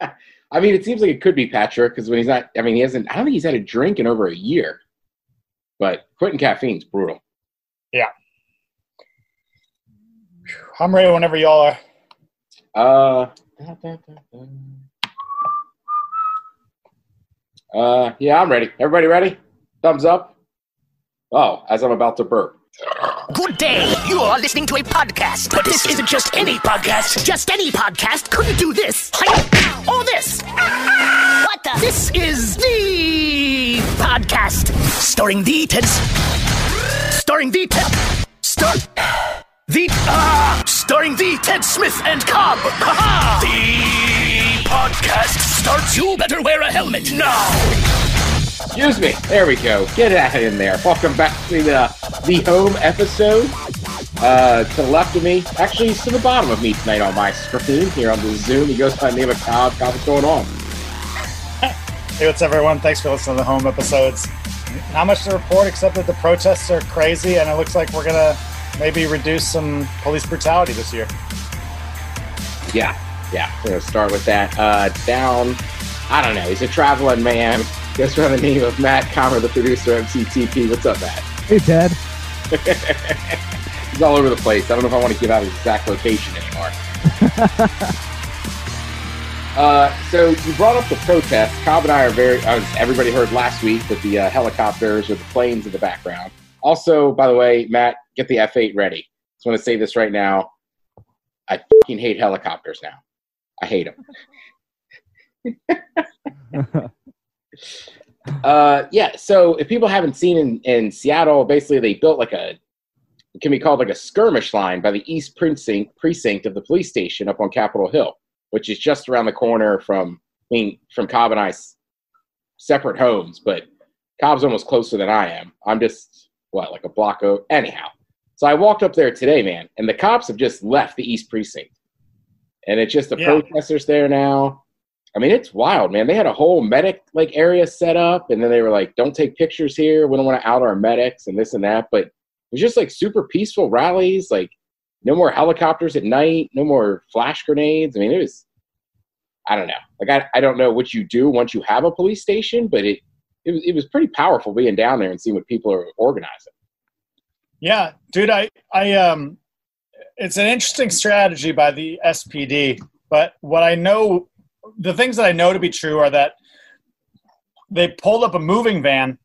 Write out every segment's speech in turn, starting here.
I mean, it seems like it could be Patrick because when he's not, I mean, he hasn't. I don't think he's had a drink in over a year. But quitting caffeine is brutal. Yeah. I'm ready whenever y'all are. Uh, uh, yeah, I'm ready. Everybody ready? Thumbs up. Oh, as I'm about to burp. Good day. You are listening to a podcast, but this isn't just any podcast. Just any podcast couldn't do this. Or this. What the? This is the podcast starring the Ted. Starring the Ted. Star. The ah, uh, starring the Ted Smith and Cobb. the podcast starts. You better wear a helmet now. Excuse me. There we go. Get that in there. Welcome back to the the home episode. Uh, to the left of me, actually, he's to the bottom of me tonight on my screen here on the Zoom. He goes by the name of Cobb. Cobb, what's going on? Hey, what's up, everyone? Thanks for listening to the home episodes. Not much to report except that the protests are crazy, and it looks like we're gonna maybe reduce some police brutality this year. Yeah, yeah. We're gonna start with that. Uh, down. I don't know. He's a traveling man Guess by the name of Matt Comer, the producer of MCTP. What's up, Matt? Hey, Ted. He's all over the place. I don't know if I want to give out his exact location anymore. uh, so you brought up the protest. Cobb and I are very. As everybody heard last week with the uh, helicopters or the planes in the background. Also, by the way, Matt, get the F8 ready. Just want to say this right now. I fucking hate helicopters now. I hate them. Uh, yeah. So if people haven't seen in, in Seattle, basically they built like a can be called like a skirmish line by the east precinct precinct of the police station up on Capitol Hill, which is just around the corner from I mean from Cobb and I's separate homes, but Cobb's almost closer than I am. I'm just what like a block of anyhow. So I walked up there today, man, and the cops have just left the east precinct, and it's just the yeah. protesters there now. I mean, it's wild, man. They had a whole medic like area set up, and then they were like, "Don't take pictures here. We don't want to out our medics and this and that." But it was just like super peaceful rallies. Like, no more helicopters at night, no more flash grenades. I mean, it was. I don't know. Like, I, I don't know what you do once you have a police station, but it it was it was pretty powerful being down there and seeing what people are organizing. Yeah, dude. I I um, it's an interesting strategy by the SPD. But what I know the things that I know to be true are that they pulled up a moving van,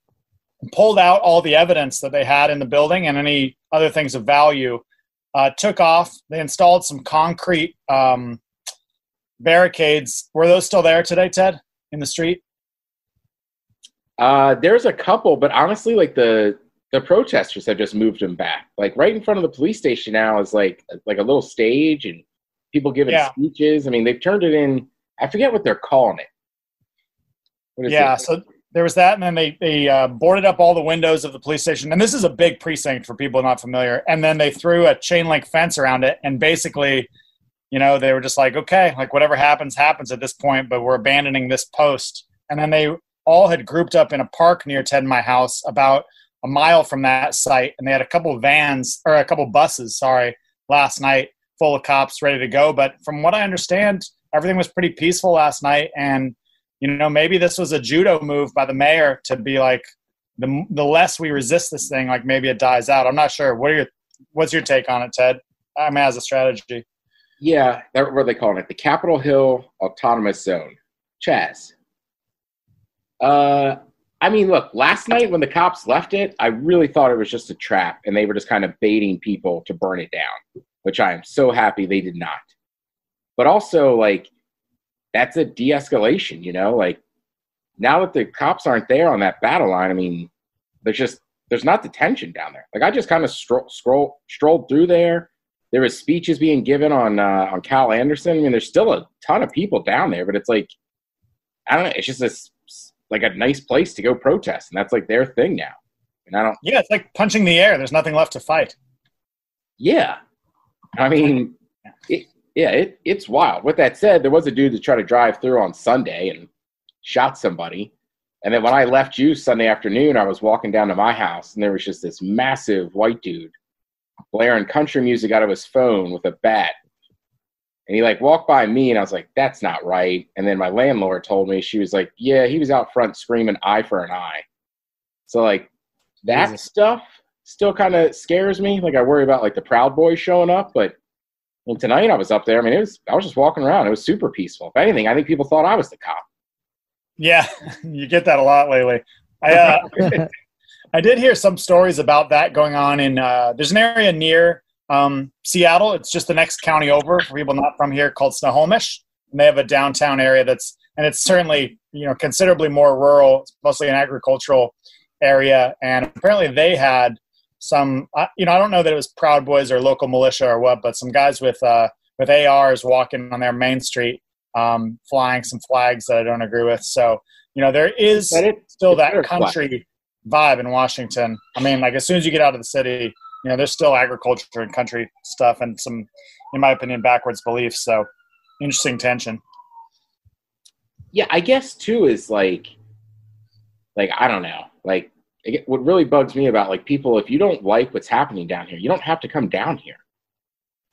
pulled out all the evidence that they had in the building and any other things of value, uh, took off. They installed some concrete um, barricades. Were those still there today, Ted, in the street? Uh, there's a couple, but honestly, like the the protesters have just moved them back. Like right in front of the police station now is like like a little stage and people giving yeah. speeches. I mean, they've turned it in I forget what they're calling it. yeah, it? so there was that, and then they they uh, boarded up all the windows of the police station. And this is a big precinct for people not familiar. And then they threw a chain link fence around it, and basically, you know, they were just like, okay, like whatever happens, happens at this point, but we're abandoning this post. And then they all had grouped up in a park near Ted and my house, about a mile from that site, and they had a couple vans or a couple buses, sorry, last night full of cops ready to go. But from what I understand everything was pretty peaceful last night. And you know maybe this was a judo move by the mayor to be like the the less we resist this thing like maybe it dies out. I'm not sure. What are your what's your take on it ted? I mean as a strategy. Yeah that what are they calling it? The capitol hill autonomous zone. Chaz. Uh i mean look last night when the cops left it i really thought it was just a trap and they were just kind of baiting people to burn it down which i am so happy they did not but also like that's a de-escalation you know? Like now that the cops aren't there on that battle line i mean there's just there's not the tension down there. Like i just kind of stro- scroll strolled through there. There was speeches being given on uh, on cal anderson. I mean there's still a ton of people down there but it's like i don't know it's just this like a nice place to go protest and that's like their thing now. And i don't yeah it's like punching the air. There's nothing left to fight. Yeah. I mean it, yeah, it, it's wild. With that said, there was a dude that tried to drive through on Sunday and shot somebody. And then when I left you Sunday afternoon, I was walking down to my house, and there was just this massive white dude blaring country music out of his phone with a bat. And he like walked by me, and I was like, "That's not right." And then my landlord told me she was like, "Yeah, he was out front screaming eye for an eye." So like that Jesus. stuff still kind of scares me. Like I worry about like the Proud Boys showing up, but and tonight I was up there. I mean, it was I was just walking around. It was super peaceful. If anything, I think people thought I was the cop. Yeah, you get that a lot lately. I uh, I did hear some stories about that going on in. Uh, there's an area near um, Seattle. It's just the next county over for people not from here called Snohomish. And they have a downtown area that's and it's certainly you know considerably more rural. It's mostly an agricultural area, and apparently they had some. You know, I don't know that it was Proud Boys or local militia or what, but some guys with uh, with ARs walking on their main street um, flying some flags that I don't agree with. So, you know, there is still that country vibe in Washington. I mean, like as soon as you get out of the city, you know, there's still agriculture and country stuff and some, in my opinion, backwards beliefs. So, interesting tension. Yeah, I guess too is like, like I don't know, like what really bugs me about like people. If you don't like what's happening down here, you don't have to come down here.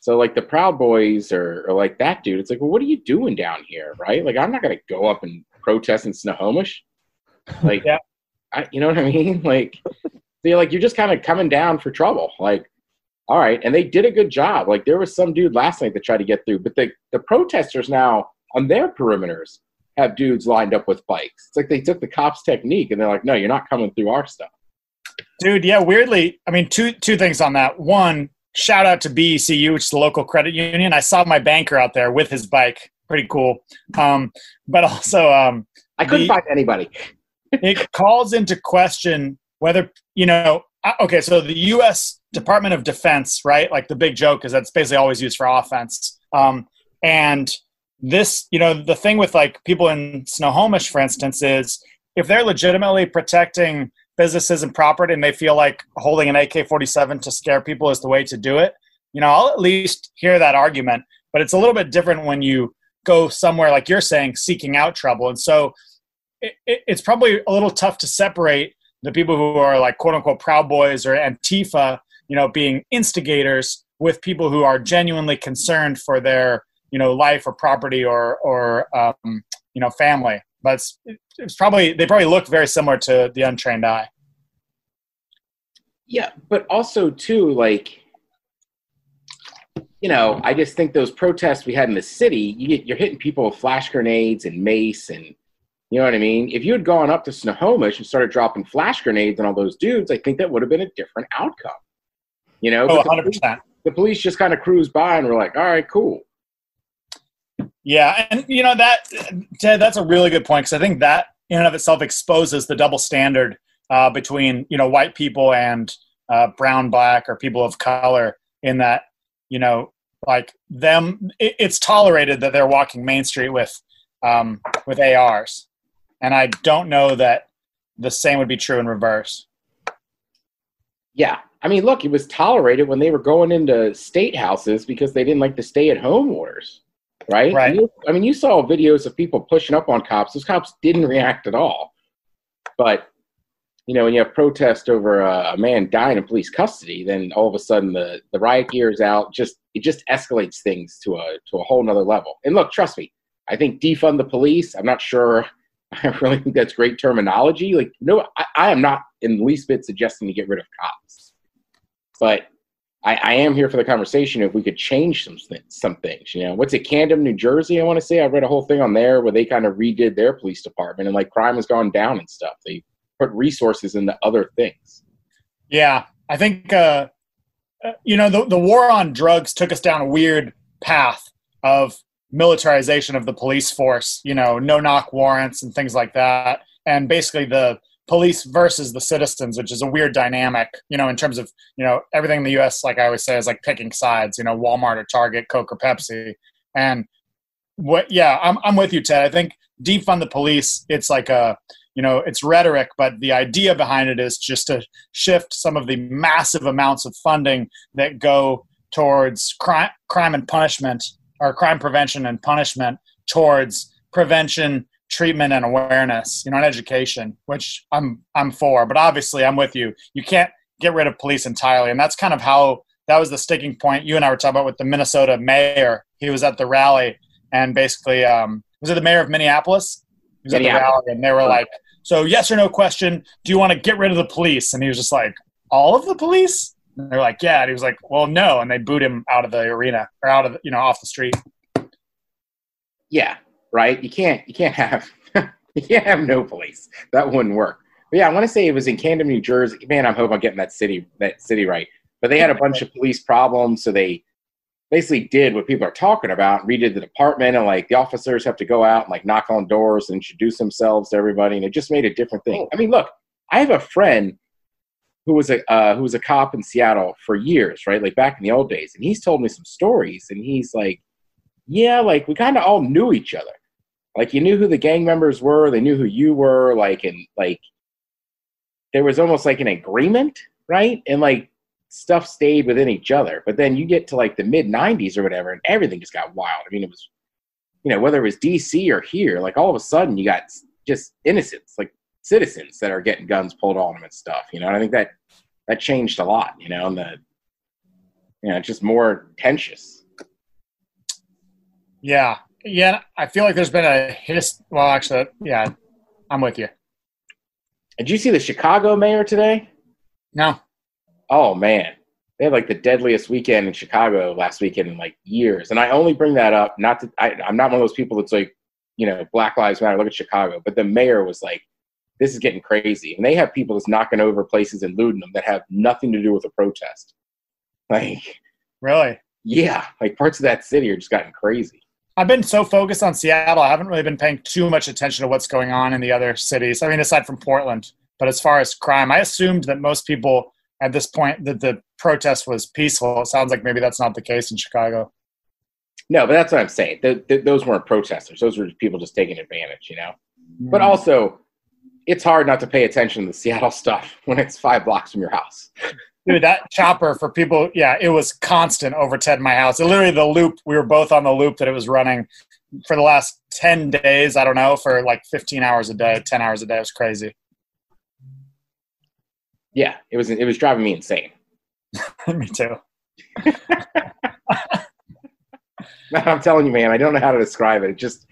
So like the Proud Boys or, or like that dude, it's like, well, what are you doing down here, right? Like I'm not gonna go up and protest in Snohomish. Like, yeah. I, you know what I mean? Like, they're like you're just kind of coming down for trouble. Like, all right, and they did a good job. Like there was some dude last night that tried to get through, but the the protesters now on their perimeters have dudes lined up with bikes. It's like they took the cops' technique and they're like, no, you're not coming through our stuff. Dude, yeah, weirdly, I mean, two two things on that. One, shout out to BECU, which is the local credit union. I saw my banker out there with his bike. Pretty cool. Um, but also, um, I couldn't the, find anybody. it calls into question whether, you know, okay, so the U.S. Department of Defense, right? Like the big joke is that's basically always used for offense. Um, and this, you know, the thing with like people in Snohomish, for instance, is if they're legitimately protecting businesses and property and they feel like holding an AK-47 to scare people is the way to do it, you know, I'll at least hear that argument. But it's a little bit different when you go somewhere like you're saying, seeking out trouble. And so it, it, it's probably a little tough to separate the people who are like quote unquote Proud Boys or Antifa, you know, being instigators with people who are genuinely concerned for their, you know, life or property or or um, you know family but it's, it's probably they probably look very similar to the untrained eye. Yeah, but also too like you know, I just think those protests we had in the city, you get you're hitting people with flash grenades and mace and you know what I mean? If you had gone up to Snohomish and started dropping flash grenades on all those dudes, I think that would have been a different outcome. You know, oh, 100%. The police, the police just kind of cruised by and were like, all right, cool. Yeah, and you know that Ted, that's a really good point because I think that in and of itself exposes the double standard uh, between you know white people and uh, brown, black, or people of color. In that you know, like them, it, it's tolerated that they're walking Main Street with um, with ARs, and I don't know that the same would be true in reverse. Yeah, I mean, look, it was tolerated when they were going into state houses because they didn't like the stay-at-home orders right? Right. You, I mean, you saw videos of people pushing up on cops. Those cops didn't react at all. But you know, when you have protest over a, a, man dying in police custody, then all of a sudden the, the riot gear is out. Just it just escalates things to a to a whole nother level. And look, trust me, I think defund the police. I'm not sure. I really think that's great terminology. Like, no, I, I am not in the least bit suggesting to get rid of cops, but I, I, am here for the conversation. If we could change some some things, you know, what's it, Camden, New Jersey? I want to say I read a whole thing on there where they kind of redid their police department and like crime has gone down and stuff. They put resources into other things. Yeah, I think uh, uh, you know the the war on drugs took us down a weird path of militarization of the police force. You know, no knock warrants and things like that, and basically the police versus the citizens, which is a weird dynamic, you know, in terms of, you know, everything in the US, like I always say, is like picking sides, you know, Walmart or Target, Coke or Pepsi. And what, yeah, I'm, I'm with you, Ted. I think defund the police, it's like a, you know, it's rhetoric, but the idea behind it is just to shift some of the massive amounts of funding that go towards crime, crime and punishment or crime prevention and punishment towards prevention treatment and awareness, you know, and education, which I'm I'm for. But obviously, I'm with you. You can't get rid of police entirely, and that's kind of how that was the sticking point you and I were talking about with the Minnesota mayor. He was at the rally and basically, um, was it the mayor of Minneapolis? He was at the rally and they were like, so yes or no question, do you want to get rid of the police? And he was just like, all of the police? And they're like, yeah. And he was like, well, no. And they boot him out of the arena or out of, you know, off the street. Yeah. Right. You can't, you can't have, you can't have no police. That wouldn't work. But yeah, I want to say it was in Camden, New Jersey. Man, I'm hoping I'm getting that city, that city right. But they had a bunch of police problems, so they basically did what people are talking about, redid the department, and like the officers have to go out and like knock on doors and introduce themselves to everybody, and it just made a different thing. I mean, look, I have a friend who was a uh, who was a cop in Seattle for years, right? Like back in the old days, and he's told me some stories, and he's like, "Yeah, like we kind of all knew each other. Like you knew who the gang members were, they knew who you were, like, and like there was almost like an agreement, right? And like stuff stayed within each other. But then you get to like the mid 90s or whatever, and everything just got wild. I mean, it was, you know, whether it was DC or here, like all of a sudden you got just innocents, like citizens that are getting guns pulled on them and stuff, you know. And I think that that changed a lot, you know, and the, you know, just more tensious. Yeah. Yeah. I feel like there's been a his, well, actually, yeah, I'm with you. Did you see the Chicago mayor today? No. Oh man, they had like the deadliest weekend in Chicago last weekend in like years. And I only bring that up not to I, I'm not one of those people that's like, you know, Black Lives Matter. Look at Chicago, but the mayor was like, "This is getting crazy," and they have people just knocking over places and looting them that have nothing to do with the protest. Like, really? Yeah, like parts of that city are just gotten crazy. I've been so focused on Seattle, I haven't really been paying too much attention to what's going on in the other cities. I mean, aside from Portland. But as far as crime, I assumed that most people at this point that the protest was peaceful. It sounds like maybe that's not the case in Chicago. No, but that's what I'm saying. The, the, those weren't protesters. Those were people just taking advantage, you know. Mm. But also, it's hard not to pay attention to the Seattle stuff when it's five blocks from your house. Dude, that chopper for people, yeah, it was constant over Ted my house. It literally the loop, we were both on the loop that it was running for the last 10 days, I don't know, for like 15 hours a day, 10 hours a day. It was crazy. Yeah, it was it was driving me insane. me too. I'm telling you, man, I don't know how to describe it. It just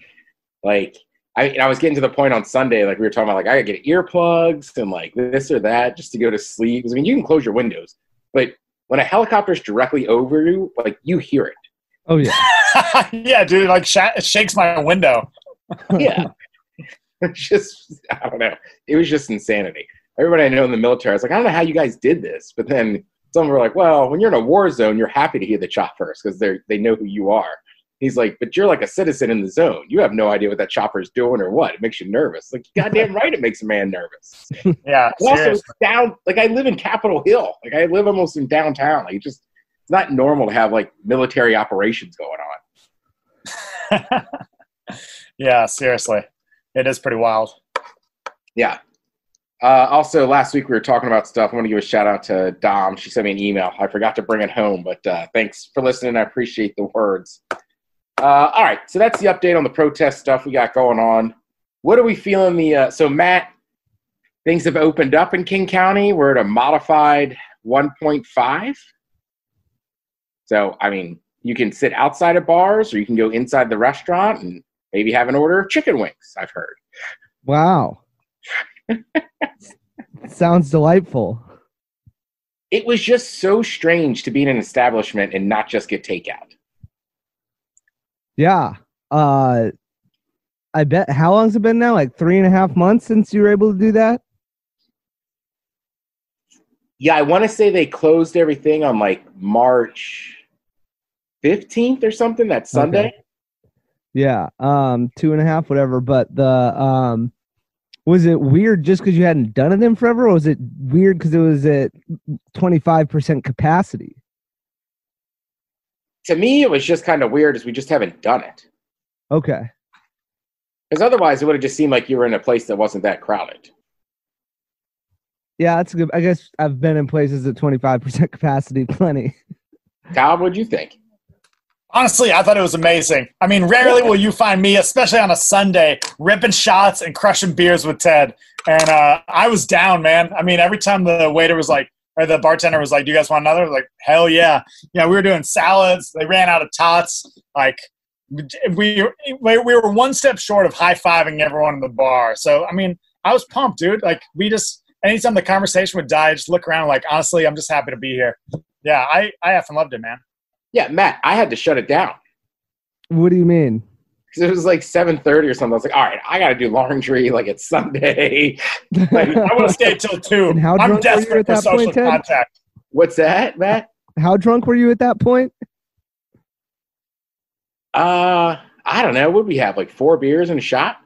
like I, I was getting to the point on Sunday, like we were talking about, like I gotta get earplugs and like this or that just to go to sleep. I mean, you can close your windows, but when a helicopter's directly over you, like you hear it. Oh yeah, yeah, dude. Like sh- it shakes my window. yeah, it's just I don't know. It was just insanity. Everybody I know in the military, I was like, I don't know how you guys did this, but then some were like, well, when you're in a war zone, you're happy to hear the choppers because they they know who you are. He's like, but you're like a citizen in the zone. You have no idea what that chopper is doing or what. It makes you nervous. Like, goddamn right, it makes a man nervous. yeah. also, down. Like, I live in Capitol Hill. Like, I live almost in downtown. Like, just it's not normal to have like military operations going on. yeah, seriously, it is pretty wild. Yeah. Uh, also, last week we were talking about stuff. I want to give a shout out to Dom. She sent me an email. I forgot to bring it home, but uh, thanks for listening. I appreciate the words. Uh, all right, so that's the update on the protest stuff we got going on. What are we feeling? The uh, so Matt, things have opened up in King County. We're at a modified 1.5. So I mean, you can sit outside of bars, or you can go inside the restaurant and maybe have an order of chicken wings. I've heard. Wow. Sounds delightful. It was just so strange to be in an establishment and not just get takeout. Yeah. Uh I bet how long's it been now? Like three and a half months since you were able to do that? Yeah, I want to say they closed everything on like March 15th or something, that Sunday. Okay. Yeah, um, two and a half, whatever. But the um was it weird just because you hadn't done it in forever, or was it weird because it was at twenty five percent capacity? To me, it was just kind of weird as we just haven't done it. Okay. Because otherwise, it would have just seemed like you were in a place that wasn't that crowded. Yeah, that's good. I guess I've been in places at twenty five percent capacity, plenty. Kyle, what'd you think? Honestly, I thought it was amazing. I mean, rarely will you find me, especially on a Sunday, ripping shots and crushing beers with Ted. And uh, I was down, man. I mean, every time the waiter was like, or the bartender was like, "Do you guys want another?" Like, hell yeah, yeah. We were doing salads. They ran out of tots. Like, we we were one step short of high fiving everyone in the bar. So I mean, I was pumped, dude. Like, we just anytime the conversation would die, I just look around like, honestly, I'm just happy to be here. Yeah, I I effing loved it, man. Yeah, Matt, I had to shut it down. What do you mean? Because it was like seven thirty or something. I was like, all right, I got to do laundry. Like it's Sunday. like, I want to stay till two. And how I'm drunk were you desperate at for that social point, Ted? contact. What's that, Matt? How drunk were you at that point? Uh, I don't know. Would we have like four beers and a shot?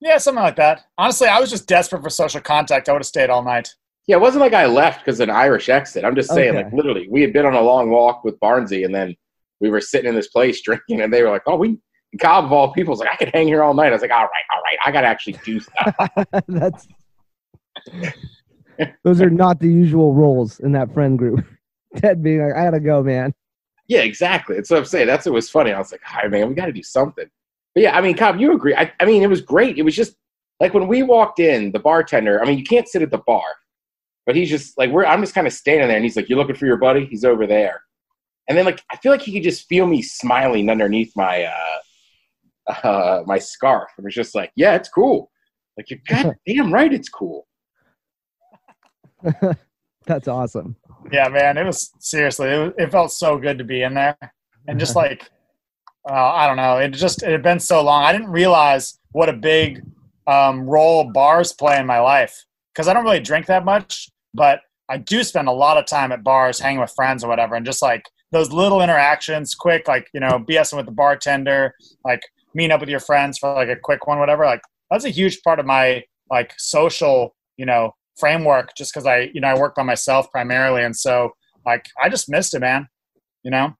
Yeah, something like that. Honestly, I was just desperate for social contact. I would have stayed all night. Yeah, it wasn't like I left because an Irish exit. I'm just saying, Okay. like literally, we had been on a long walk with Barnsey, and then we were sitting in this place drinking, and they were like, "Oh, we." Cobb of all people was like, "I could hang here all night." I was like, "All right, all right, I got to actually do stuff." That's those are not the usual roles in that friend group. Ted being like, I gotta go, man. yeah, exactly. That's what I'm saying. That's what was funny. I was like, "All right, man, we got to do something." But yeah, I mean, Cobb, you agree? I, I mean, it was great. It was just like when we walked in, the bartender. I mean, you can't sit at the bar, but he's just like, "We're." I'm just kind of standing there, and he's like, you're looking for your buddy? He's over there." And then like, I feel like he could just feel me smiling underneath my uh, uh, my scarf, and was just like, "Yeah, it's cool." Like, you're goddamn right, it's cool. That's awesome. Yeah, man, it was seriously. It, was, it felt so good to be in there, and just like, uh, I don't know, it just it had been so long. I didn't realize what a big um, role bars play in my life because I don't really drink that much, but I do spend a lot of time at bars, hanging with friends or whatever, and just like those little interactions, quick, like you know, BSing with the bartender, like meeting up with your friends for like a quick one, whatever. Like that's a huge part of my like social, you know, framework. Just because I, you know, I work by myself primarily, and so like I just missed it, man. You know,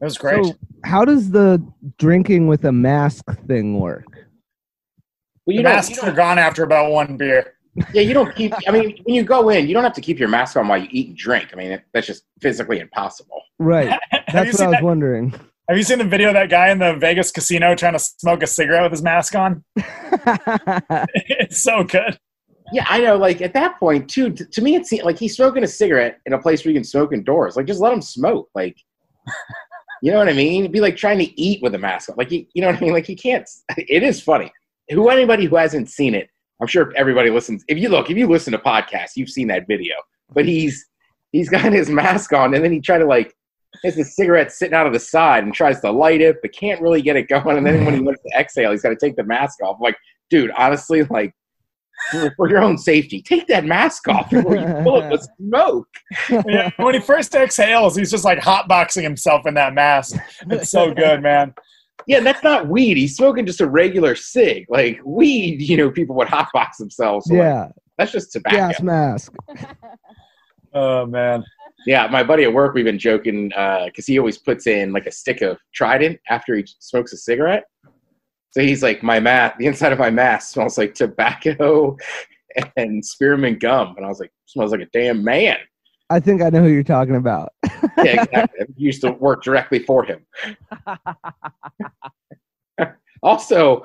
it was great. So, how does the drinking with a mask thing work? Well, the don't- masks are gone after about one beer. Yeah, you don't keep. I mean, when you go in, you don't have to keep your mask on while you eat and drink. I mean, that's just physically impossible. Right. That's what I was that? wondering. Have you seen the video of that guy in the Vegas casino trying to smoke a cigarette with his mask on? it's so good. Yeah, I know. Like at that point, too. t- to me, it seemed like he's smoking a cigarette in a place where you can smoke indoors. Like, just let him smoke. Like, you know what I mean? It'd be like trying to eat with a mask on. Like, you, you know what I mean? Like, he can't. It is funny. Who anybody who hasn't seen it, I'm sure everybody listens. If you look, if you listen to podcasts, you've seen that video. But he's he's got his mask on, and then he tried to like has the cigarette sitting out of the side and tries to light it, but can't really get it going. And then when he wants to exhale, he's got to take the mask off. I'm like, dude, honestly, like for, for your own safety, take that mask off before you fill it with smoke. Yeah, when he first exhales, he's just like hotboxing himself in that mask. It's so good, man. Yeah, that's not weed. He's smoking just a regular cig. Like weed, you know, people would hotbox themselves. So, like, yeah. that's just tobacco. Gas mask. Oh man. Yeah, my buddy at work, we've been joking uh, because he always puts in like a stick of Trident after he smokes a cigarette. So he's like, my mat, the inside of my mask smells like tobacco and spearmint gum, and I was like, smells like a damn man. I think I know who you're talking about. Yeah, exactly. I used to work directly for him. also,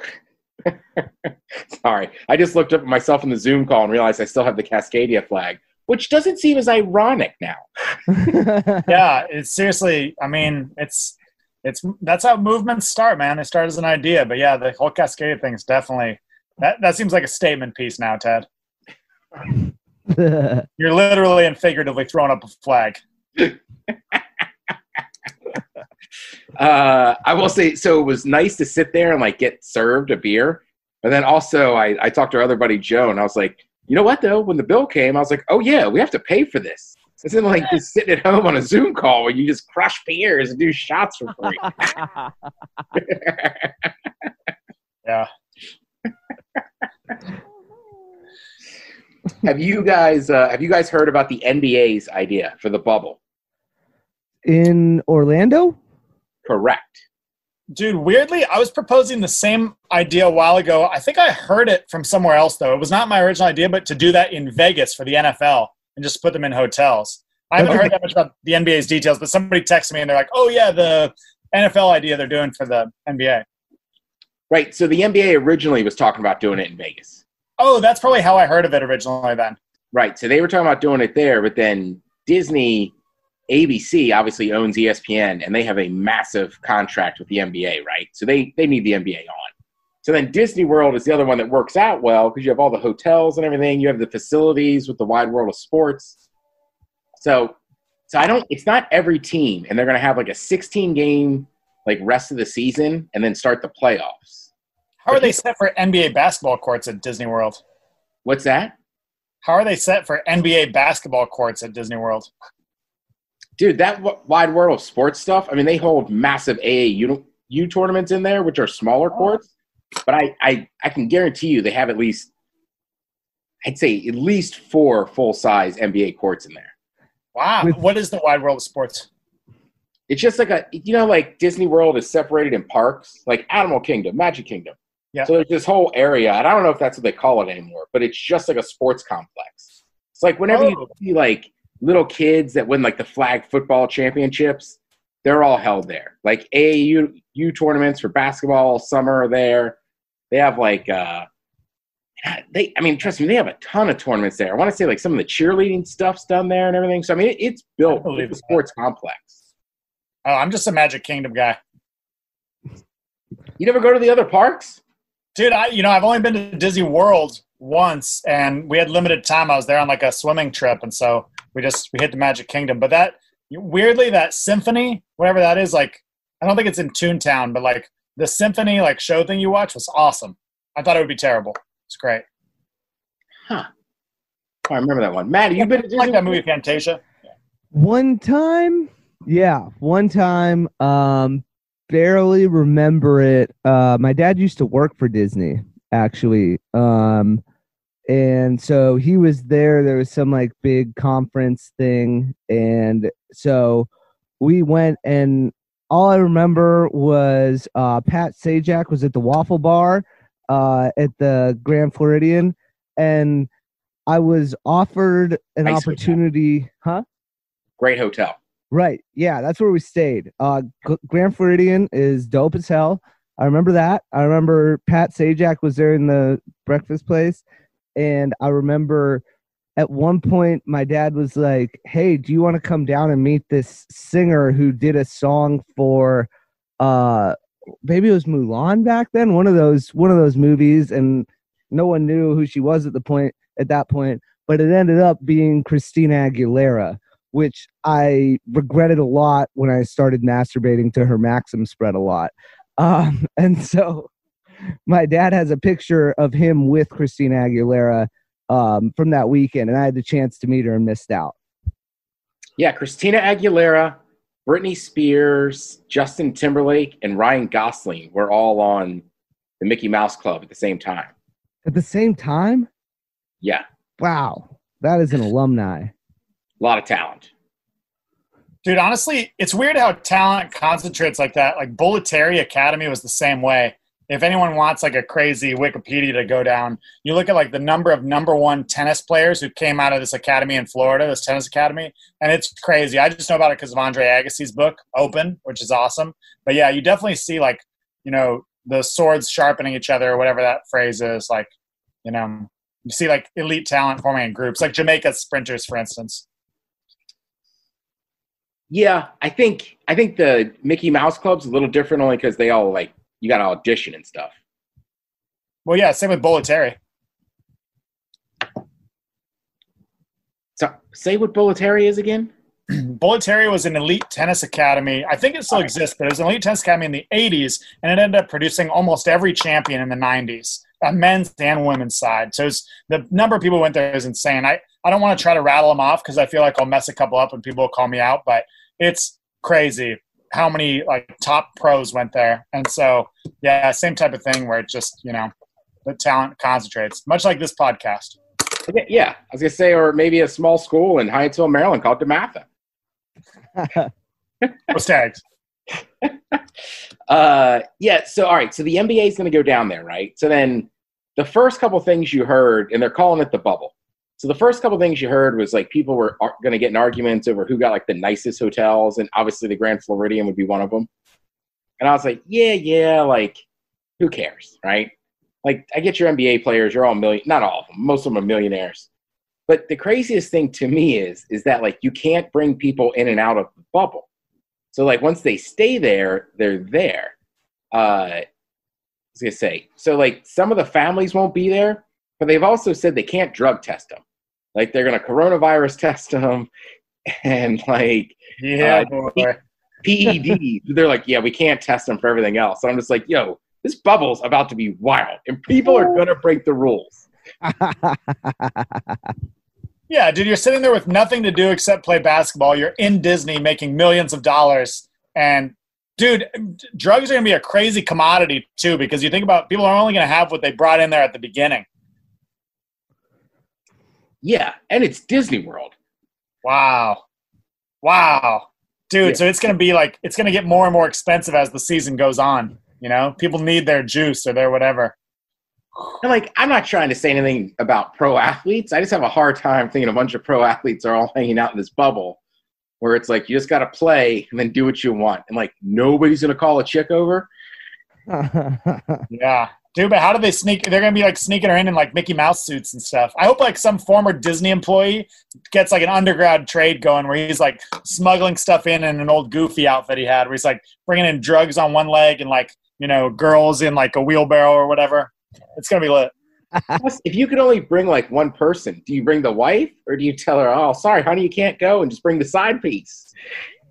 sorry, I just looked up at myself in the Zoom call and realized I still have the Cascadia flag, which doesn't seem as ironic now. Yeah, it's seriously. I mean, it's it's that's how movements start, man. They start as an idea, but yeah, the whole Cascade thing is definitely that. That seems like a statement piece now, Ted. You're literally and figuratively throwing up a flag. Uh, I will say, so it was nice to sit there and like get served a beer. And then also, I, I talked to our other buddy Joe, and I was like, you know what though? When the bill came, I was like, oh yeah, we have to pay for this. It's not like just sitting at home on a Zoom call where you just crush beers and do shots for free. Yeah. have you guys uh, have you guys heard about the NBA's idea for the bubble? In Orlando? Correct. Dude, weirdly, I was proposing the same idea a while ago. I think I heard it from somewhere else, though. It was not my original idea, but to do that in Vegas for the NFL and just put them in hotels. I haven't heard that much about the NBA's details, but somebody texted me and they're like, oh, yeah, the NFL idea they're doing for the NBA. Right. So the NBA originally was talking about doing it in Vegas. Oh, that's probably how I heard of it originally then. Right. So they were talking about doing it there, but then Disney, ABC obviously owns ESPN, and they have a massive contract with the NBA, right? So they they need the NBA on. So then Disney World is the other one that works out well because you have all the hotels and everything. You have the facilities with the wide world of sports. So, so I don't. It's not every team, and they're going to have like a 16 game like rest of the season, and then start the playoffs. How are they set for NBA basketball courts at Disney World? What's that? How are they set for NBA basketball courts at Disney World? Dude, that w- wide world of sports stuff. I mean, they hold massive AAU tournaments in there, which are smaller oh. courts. But I, I, I can guarantee you they have at least, I'd say at least four full size NBA courts in there. Wow. With, what is the wide world of sports? It's just like a, you know, like Disney World is separated in parks, like Animal Kingdom, Magic Kingdom. Yeah. So there's this whole area, and I don't know if that's what they call it anymore, but it's just like a sports complex. It's like whenever oh. you see like little kids that win like the flag football championships, they're all held there. Like AAU tournaments for basketball summer are there. They have like uh they I mean trust me, they have a ton of tournaments there. I want to say like some of the cheerleading stuff's done there and everything. So I mean it's built a sports complex. Oh, I'm just a Magic Kingdom guy. You never go to the other parks? Dude, I you know, I've only been to Disney World once and we had limited time. I was there on like a swimming trip and so we just we hit the Magic Kingdom. But that weirdly that symphony, whatever that is, like I don't think it's in Toontown, but like the symphony like show thing you watch was awesome. I thought it would be terrible. It's great. Huh. Oh, I remember that one. Matt, you've been to like that movie Fantasia? One time, yeah, one time. Um, barely remember it. Uh, my dad used to work for Disney, actually. Um, and so he was there. There was some like big conference thing, and so we went and all I remember was uh, Pat Sajak was at the Waffle Bar uh, at the Grand Floridian, and I was offered an nice opportunity. Hotel. Huh? Great hotel. Right. Yeah, that's where we stayed. Uh, Grand Floridian is dope as hell. I remember that. I remember Pat Sajak was there in the breakfast place, and I remember at one point my dad was like hey do you want to come down and meet this singer who did a song for uh maybe it was mulan back then? One of those one of those movies and no one knew who she was at the point at that point but it ended up being christina aguilera which i regretted a lot when i started masturbating to her maxim spread a lot. Um and so my dad has a picture of him with christina aguilera um, from that weekend, and I had the chance to meet her and missed out. Yeah, Christina Aguilera, Britney Spears, Justin Timberlake, and Ryan Gosling were all on the Mickey Mouse Club at the same time. At the same time? Yeah. Wow, that is an alumni. A lot of talent. Dude, honestly, it's weird how talent concentrates like that. Like Bollettieri Academy was the same way if anyone wants like a crazy Wikipedia to go down, you look at like the number of number one tennis players who came out of this academy in Florida, this tennis academy, and it's crazy. I just know about it because of Andre Agassi's book, Open, which is awesome. But yeah, you definitely see like, you know, the swords sharpening each other or whatever that phrase is. Like, you know, you see like elite talent forming in groups, like Jamaica sprinters, for instance. Yeah, I think I think the Mickey Mouse Club's a little different only because they all like you got to audition and stuff. Well, yeah, same with Bollettieri. So, say what Bollettieri is again. Bollettieri was an elite tennis academy. I think it still exists, but it was an elite tennis academy in the 80s, and it ended up producing almost every champion in the 90s, on uh, men's and women's side. So the number of people who went there is insane. I, I don't want to try to rattle them off because I feel like I'll mess a couple up and people will call me out, but it's crazy how many like top pros went there. And so, yeah, same type of thing where it just, you know, the talent concentrates, much like this podcast. Yeah, I was gonna say, or maybe a small school in Hyattsville, Maryland called DeMatha. Those tags. uh, yeah. So, all right. So the NBA is going to go down there, right? So then, the first couple things you heard, and they're calling it the bubble. So the first couple things you heard was like people were going to get in arguments over who got like the nicest hotels, and obviously the Grand Floridian would be one of them. And I was like, yeah, yeah, like who cares, right? Like I get your NBA players, you're all million, not all of them, most of them are millionaires. But the craziest thing to me is is that like you can't bring people in and out of the bubble. So like once they stay there, they're there. Uh, I was gonna say so like some of the families won't be there, but they've also said they can't drug test them. Like they're gonna coronavirus test them, and like Yeah, Uh, boy. PED. they're like, yeah, we can't test them for everything else. And I'm just like, yo, this bubble's about to be wild, and people are gonna break the rules. Yeah, dude, you're sitting there with nothing to do except play basketball. You're in Disney making millions of dollars. And, dude, drugs are going to be a crazy commodity, too, because you think about people are only going to have what they brought in there at the beginning. Yeah, and it's Disney World. Wow. Wow. Dude, Yeah. so it's going to be like, it's going to get more and more expensive as the season goes on. You know, people need their juice or their whatever. And like, I'm not trying to say anything about pro athletes. I just have a hard time thinking a bunch of pro athletes are all hanging out in this bubble where it's like you just got to play and then do what you want. And like, nobody's going to call a chick over. Yeah. Dude, but how do they sneak? They're going to be like sneaking her in in like Mickey Mouse suits and stuff. I hope like some former Disney employee gets like an undergrad trade going where he's like smuggling stuff in in an old goofy outfit he had where he's like bringing in drugs on one leg and like, you know, girls in like a wheelbarrow or whatever. It's going to be lit. Plus, if you could only bring like one person, do you bring the wife or do you tell her, oh, sorry, honey, you can't go and just bring the side piece?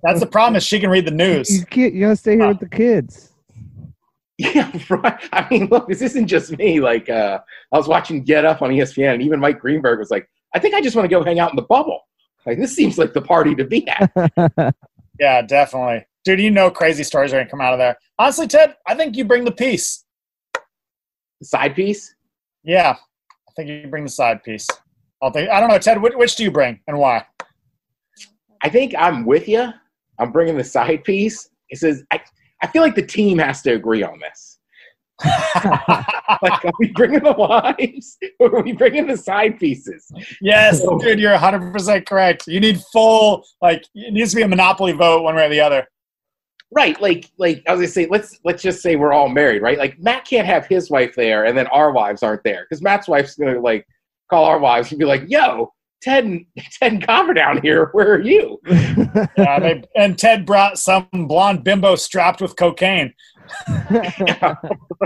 That's the problem is she can read the news. you can't. You gotta stay here with the kids. Yeah, right. I mean, look, this isn't just me. Like, uh, I was watching Get Up on ESPN, and even Mike Greenberg was like, I think I just want to go hang out in the bubble. Like, this seems like the party to be at. Yeah, definitely. Dude, you know crazy stories are going to come out of there. Honestly, Ted, I think you bring the piece. The side piece? Yeah, I think you bring the side piece. I'll think. I don't know, Ted. Which, which do you bring and why? I think I'm with you. I'm bringing the side piece. It says, I, I feel like the team has to agree on this. Like, are we bringing the wives or are we bringing the side pieces? yes, dude, you're 100 percent correct. You need full like it needs to be a monopoly vote one way or the other. Right, like, like as I was gonna say, let's let's just say we're all married, right? Like, Matt can't have his wife there, and then our wives aren't there, because Matt's wife's gonna like call our wives and be like, "Yo, Ted and Ted and Cover down here, where are you?" Yeah, they, and Ted brought some blonde bimbo strapped with cocaine.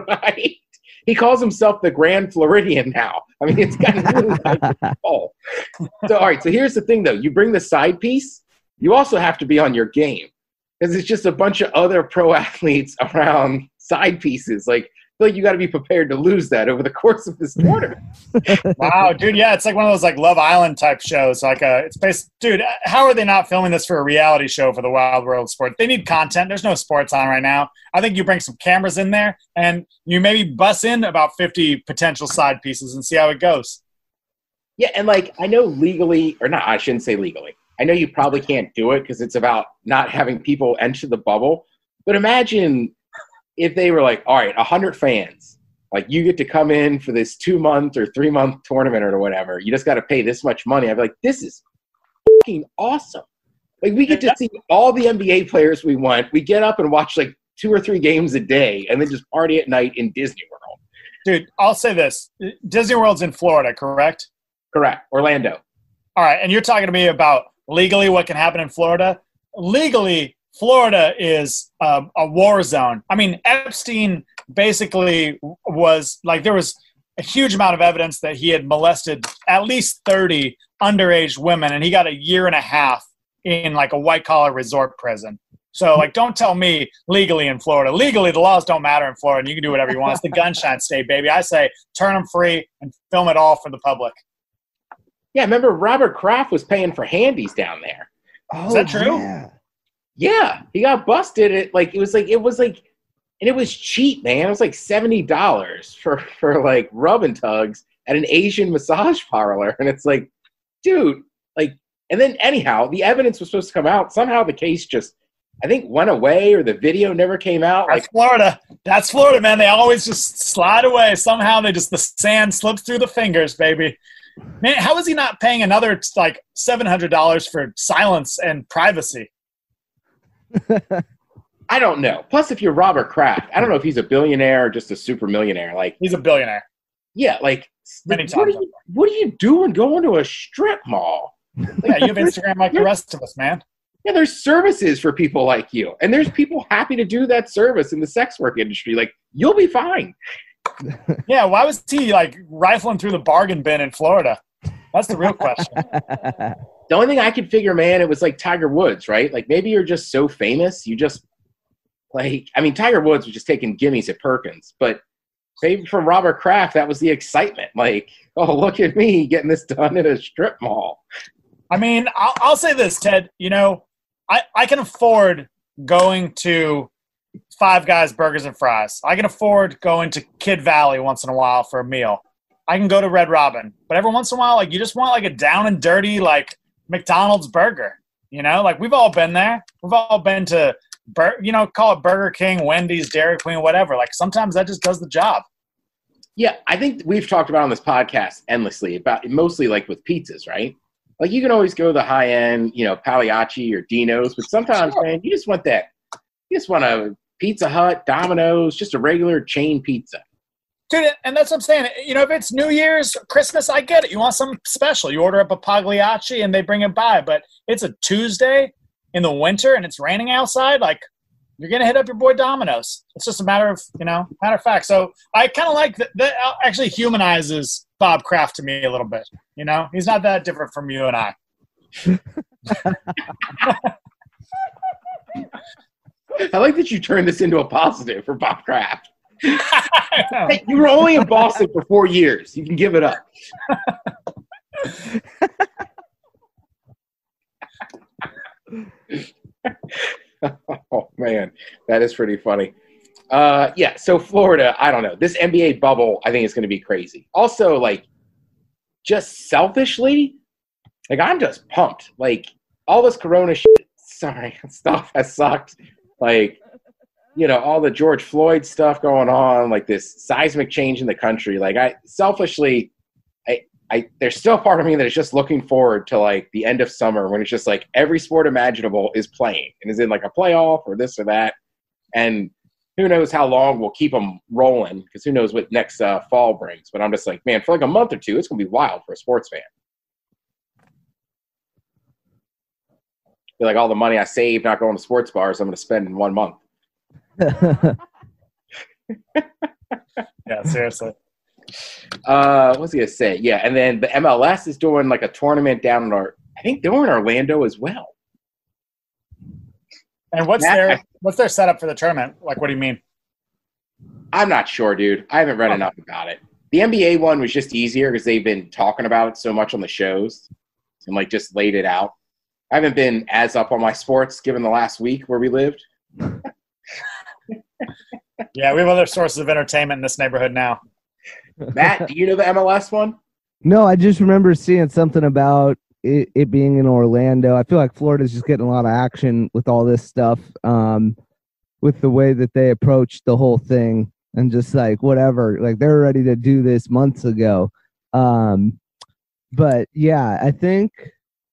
right? He calls himself the Grand Floridian now. I mean, it's gotten really out of control. So, all right. So here's the thing, though. You bring the side piece. You also have to be on your game because it's just a bunch of other pro athletes around side pieces. Like, I feel like you got to be prepared to lose that over the course of this tournament. Wow, dude, yeah, it's like one of those like Love Island type shows. Like, uh, it's based, dude. How are they not filming this for a reality show for the Wild World of Sport? They need content. There's no sports on right now. I think you bring some cameras in there and you maybe bus in about 50 potential side pieces and see how it goes. Yeah, and like I know legally, or not, I shouldn't say legally. I know you probably can't do it because it's about not having people enter the bubble. But imagine if they were like, all right, 100 fans, like you get to come in for this two month or three month tournament or whatever. You just got to pay this much money. I'd be like, this is fucking awesome. Like we get to see all the NBA players we want. We get up and watch like two or three games a day and then just party at night in Disney World. Dude, I'll say this Disney World's in Florida, correct? Correct. Orlando. All right, and you're talking to me about legally what can happen in Florida. Legally, Florida is um, a war zone. I mean, Epstein basically was like there was a huge amount of evidence that he had molested at least 30 underage women, and he got a year and a half in like a white collar resort prison. So, like, don't tell me legally in Florida. Legally, the laws don't matter in Florida, and you can do whatever you want. It's the gunshot state, baby. I say turn them free and film it all for the public. Yeah, remember Robert Kraft was paying for handies down there. Oh, that true? Yeah. Yeah, he got busted. It like it was like it was like, and it was cheap, man. It was like seventy dollars for for like rub and tugs at an Asian massage parlor, and it's like, dude, like, and then anyhow, the evidence was supposed to come out. Somehow the case just, I think, went away, or the video never came out. That's Like, Florida. That's Florida, man. They always just slide away. Somehow they just the sand slips through the fingers, baby. Man, how is he not paying another like seven hundred dollars for silence and privacy? I don't know. Plus, if you're Robert Kraft, I don't know if he's a billionaire or just a super millionaire. Like, He's a billionaire. Yeah, like Many what, times are you, what are you doing going to a strip mall? Yeah, you have Instagram like the rest of us, man. Yeah, there's services for people like you, and there's people happy to do that service in the sex work industry. Like, you'll be fine. Yeah, why was he like rifling through the bargain bin in Florida? That's the real question. The only thing I could figure, man, it was like Tiger Woods, right? Like maybe you're just so famous, you just like. I mean, Tiger Woods was just taking gimmies at Perkins, but maybe for Robert Kraft, that was the excitement. Like, oh, look at me getting this done at a strip mall. I mean, I'll, I'll say this, Ted. You know, I, I can afford going to Five Guys Burgers and Fries. I can afford going to Kidd Valley once in a while for a meal. I can go to Red Robin, but every once in a while, like you just want like a down and dirty like McDonald's burger. You know, like we've all been there. We've all been to, Bur- you know, call it Burger King, Wendy's, Dairy Queen, whatever. Like sometimes that just does the job. Yeah, I think we've talked about on this podcast endlessly about mostly like with pizzas, right? Like you can always go the high end, you know, Pagliacci or Dino's, but sometimes, Sure. man, you just want that. You just want a Pizza Hut, Domino's, just a regular chain pizza. Dude, and that's what I'm saying. You know, if it's New Year's, Christmas, I get it. You want something special. You order up a Pagliacci and they bring it by. But it's a Tuesday in the winter and it's raining outside. Like, you're gonna hit up your boy Domino's. It's just a matter of you know, matter of fact. So I kind of like that. That uh, actually humanizes Bob Kraft to me a little bit. You know, he's not that different from you and I. I like that you turned this into a positive for Bob Kraft. Hey, you were only in Boston for four years. You can give it up. oh man, that is pretty funny. Uh, yeah, so Florida, I don't know. This NBA bubble, I think is going to be crazy. Also, like, just selfishly, like I'm just pumped. Like all this Corona shit, sorry, stuff has sucked. Like, you know, all the George Floyd stuff going on, like this seismic change in the country. Like I selfishly, I, I, there's still part of me that is just looking forward to like the end of summer when it's just like every sport imaginable is playing and is in like a playoff or this or that, and who knows how long we'll keep them rolling because who knows what next uh, fall brings. But I'm just like, man, for like a month or two, it's gonna be wild for a sports fan. Feel like all the money I saved not going to sports bars, I'm gonna spend in one month. yeah, seriously. Uh, what's he gonna say? Yeah, and then the MLS is doing like a tournament down in our. I think they're in Orlando as well. And what's Matt- their what's their setup for the tournament? Like, what do you mean? I'm not sure, dude. I haven't read Oh. enough about it. The NBA one was just easier because they've been talking about it so much on the shows and like just laid it out. I haven't been as up on my sports given the last week where we lived. Yeah, we have other sources of entertainment in this neighborhood now. Matt, do you know the MLS one? no, I just remember seeing something about it, it being in Orlando. I feel like Florida's just getting a lot of action with all this stuff, um, with the way that they approached the whole thing and just like whatever, like they're ready to do this months ago. Um, but yeah, I think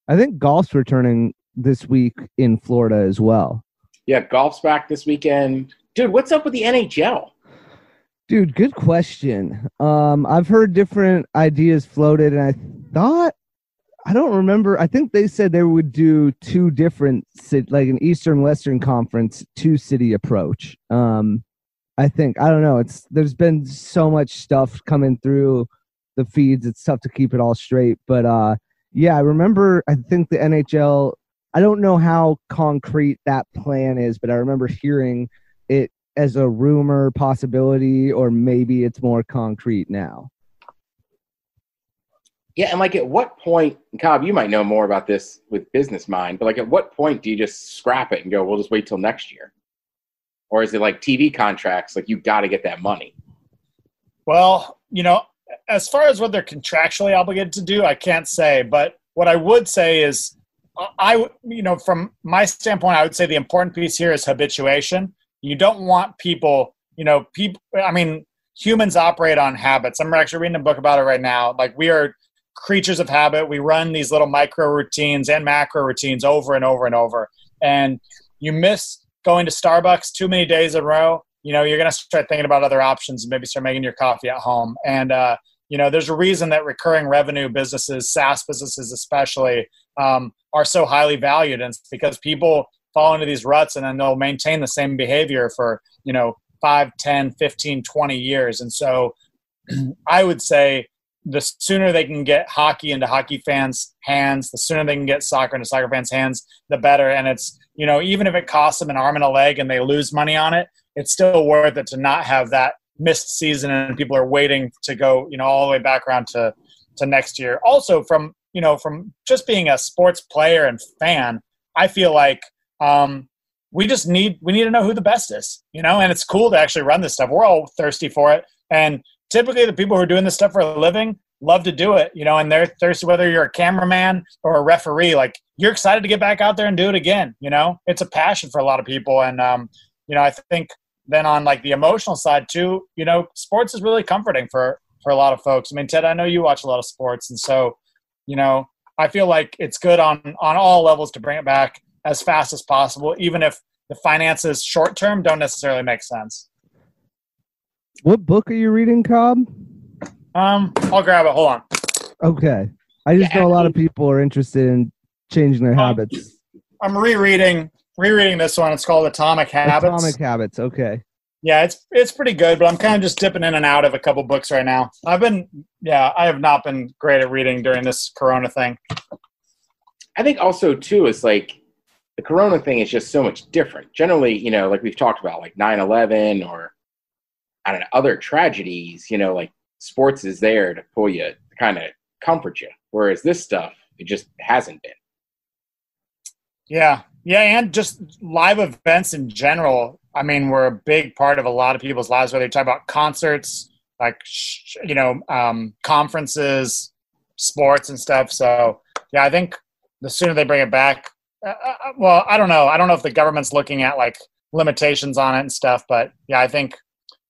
I think golf's returning this week in Florida as well. Yeah, golf's back this weekend. Dude, what's up with the NHL? Dude, good question. Um, I've heard different ideas floated, and I thought I don't remember. I think they said they would do two different, like an Eastern Western Conference two city approach. Um, I think I don't know. It's there's been so much stuff coming through the feeds. It's tough to keep it all straight, but uh, yeah, I remember. I think the NHL. I don't know how concrete that plan is, but I remember hearing as a rumor possibility, or maybe it's more concrete now. Yeah, and like at what point, Cobb, you might know more about this with business mind, but like at what point do you just scrap it and go, we'll just wait till next year? Or is it like TV contracts, like you got to get that money? Well, you know, as far as what they're contractually obligated to do, I can't say. But what I would say is, I, you know, from my standpoint, I would say the important piece here is habituation. You don't want people, you know, people. I mean, humans operate on habits. I'm actually reading a book about it right now. Like we are creatures of habit. We run these little micro routines and macro routines over and over and over. And you miss going to Starbucks too many days in a row, you know, you're going to start thinking about other options and maybe start making your coffee at home. And uh, you know, there's a reason that recurring revenue businesses, SaaS businesses especially, um, are so highly valued, and it's because people fall into these ruts and then they'll maintain the same behavior for you know 5 10 15 20 years and so i would say the sooner they can get hockey into hockey fans' hands, the sooner they can get soccer into soccer fans' hands, the better. And it's, you know, even if it costs them an arm and a leg and they lose money on it, it's still worth it to not have that missed season and people are waiting to go, you know, all the way back around to, to next year. Also, from, you know, from just being a sports player and fan, I feel like um, we just need we need to know who the best is, you know, and it's cool to actually run this stuff. We're all thirsty for it. And typically the people who are doing this stuff for a living love to do it, you know, and they're thirsty whether you're a cameraman or a referee, like you're excited to get back out there and do it again, you know? It's a passion for a lot of people and um, you know, I think then on like the emotional side too, you know, sports is really comforting for for a lot of folks. I mean, Ted, I know you watch a lot of sports and so, you know, I feel like it's good on on all levels to bring it back as fast as possible even if the finances short term don't necessarily make sense. What book are you reading, Cobb? Um, I'll grab it. Hold on. Okay. I just yeah. know a lot of people are interested in changing their um, habits. I'm rereading rereading this one. It's called Atomic Habits. Atomic Habits. Okay. Yeah, it's it's pretty good, but I'm kind of just dipping in and out of a couple books right now. I've been yeah, I have not been great at reading during this Corona thing. I think also too is like the Corona thing is just so much different. Generally, you know, like we've talked about, like 9/11 or I don't know, other tragedies, you know, like sports is there to pull you, to kind of comfort you. Whereas this stuff, it just hasn't been. Yeah. Yeah. And just live events in general, I mean, were a big part of a lot of people's lives, whether you talk about concerts, like, you know, um, conferences, sports and stuff. So, yeah, I think the sooner they bring it back, uh, uh, uh well, I don't know. I don't know if the government's looking at like limitations on it and stuff, but yeah, I think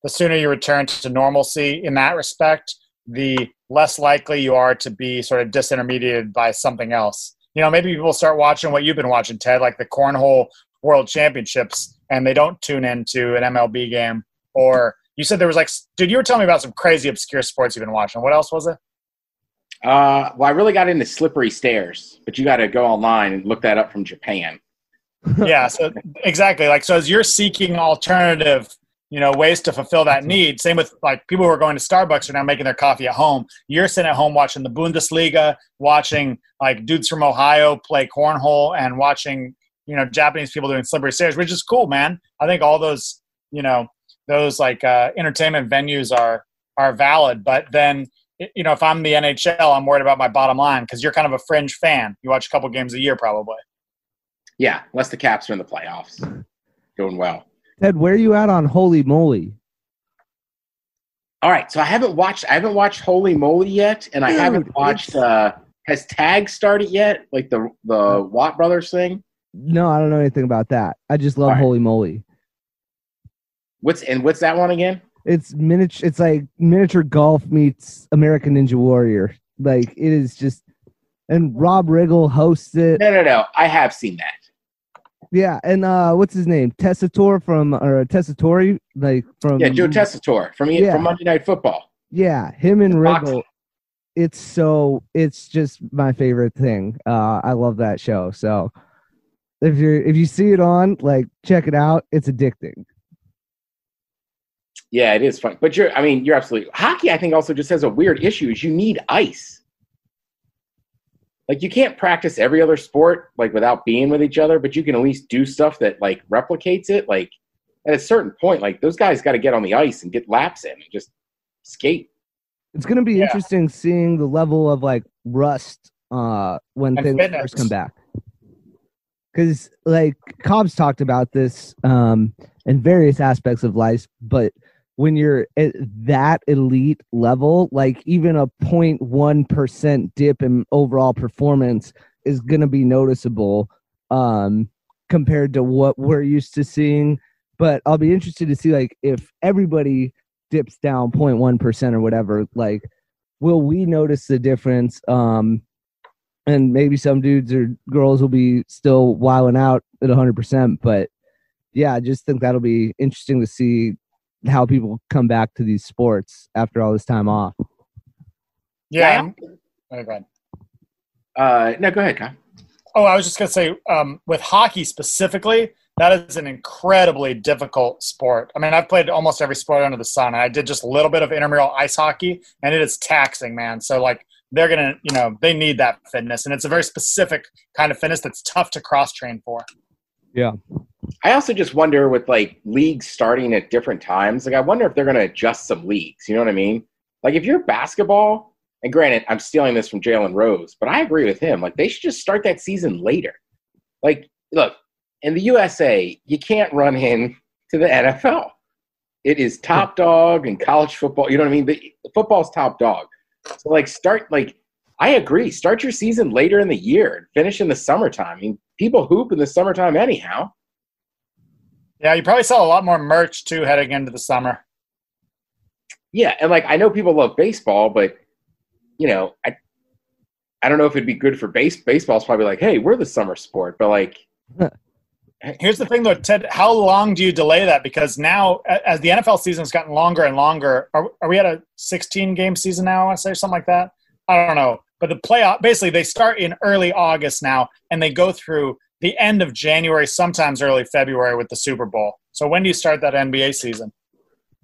the sooner you return to normalcy in that respect, the less likely you are to be sort of disintermediated by something else. You know, maybe people start watching what you've been watching, Ted, like the Cornhole World Championships, and they don't tune into an MLB game. Or you said there was like, dude, you were telling me about some crazy obscure sports you've been watching. What else was it? Uh, well, I really got into slippery stairs, but you got to go online and look that up from Japan. yeah, so exactly. Like, so as you're seeking alternative you know ways to fulfill that need same with like people who are going to starbucks are now making their coffee at home you're sitting at home watching the bundesliga watching like dudes from ohio play cornhole and watching you know japanese people doing slippery stairs which is cool man i think all those you know those like uh, entertainment venues are are valid but then you know if i'm the nhl i'm worried about my bottom line because you're kind of a fringe fan you watch a couple games a year probably yeah unless the caps are in the playoffs doing well Ted, where are you at on Holy Moly? All right, so I haven't watched I haven't watched Holy Moly yet, and I Dude, haven't watched. Uh, has Tag started yet? Like the the Watt Brothers thing? No, I don't know anything about that. I just love right. Holy Moly. What's and what's that one again? It's miniature. It's like miniature golf meets American Ninja Warrior. Like it is just, and Rob Riggle hosts it. No, no, no. I have seen that. Yeah, and uh, what's his name? Tessitore from or Tessitore, like from yeah, Joe Tessitore from yeah. from Monday Night Football. Yeah, him and Riggle. It's so it's just my favorite thing. Uh, I love that show. So if you if you see it on, like check it out. It's addicting. Yeah, it is fun. But you're I mean, you're absolutely hockey, I think also just has a weird issue is you need ice like you can't practice every other sport like without being with each other, but you can at least do stuff that like replicates it. Like at a certain point, like those guys got to get on the ice and get laps in and just skate. It's going to be yeah. interesting seeing the level of like rust uh, when and things fitness. first come back. Because like Cobb's talked about this um, in various aspects of life, but when you're at that elite level, like even a 0.1% dip in overall performance is going to be noticeable um, compared to what we're used to seeing. But I'll be interested to see like if everybody dips down 0.1% or whatever, like will we notice the difference? Um, and maybe some dudes or girls will be still wilding out at 100%. But yeah, I just think that'll be interesting to see how people come back to these sports after all this time off. Yeah. Oh, go ahead. Uh, no, go ahead, Kyle. Oh, I was just gonna say, um, with hockey specifically, that is an incredibly difficult sport. I mean, I've played almost every sport under the sun, and I did just a little bit of intramural ice hockey, and it is taxing, man. So like, they're gonna, you know, they need that fitness, and it's a very specific kind of fitness that's tough to cross train for. Yeah. I also just wonder with like leagues starting at different times, like I wonder if they're going to adjust some leagues. You know what I mean? Like if you're basketball, and granted, I'm stealing this from Jalen Rose, but I agree with him. Like they should just start that season later. Like, look, in the USA, you can't run in to the NFL. It is top hmm. dog in college football. You know what I mean? The, the football's top dog. So like start like I agree. Start your season later in the year and finish in the summertime. I mean, people hoop in the summertime anyhow. Yeah, you probably saw a lot more merch too heading into the summer. Yeah, and like I know people love baseball, but you know, I I don't know if it'd be good for base baseball's probably like, hey, we're the summer sport, but like Here's the thing, though, Ted. How long do you delay that? Because now, as the NFL season has gotten longer and longer, are, are we at a 16 game season now? I say something like that. I don't know, but the playoff basically they start in early August now, and they go through the end of January, sometimes early February with the Super Bowl. So when do you start that NBA season?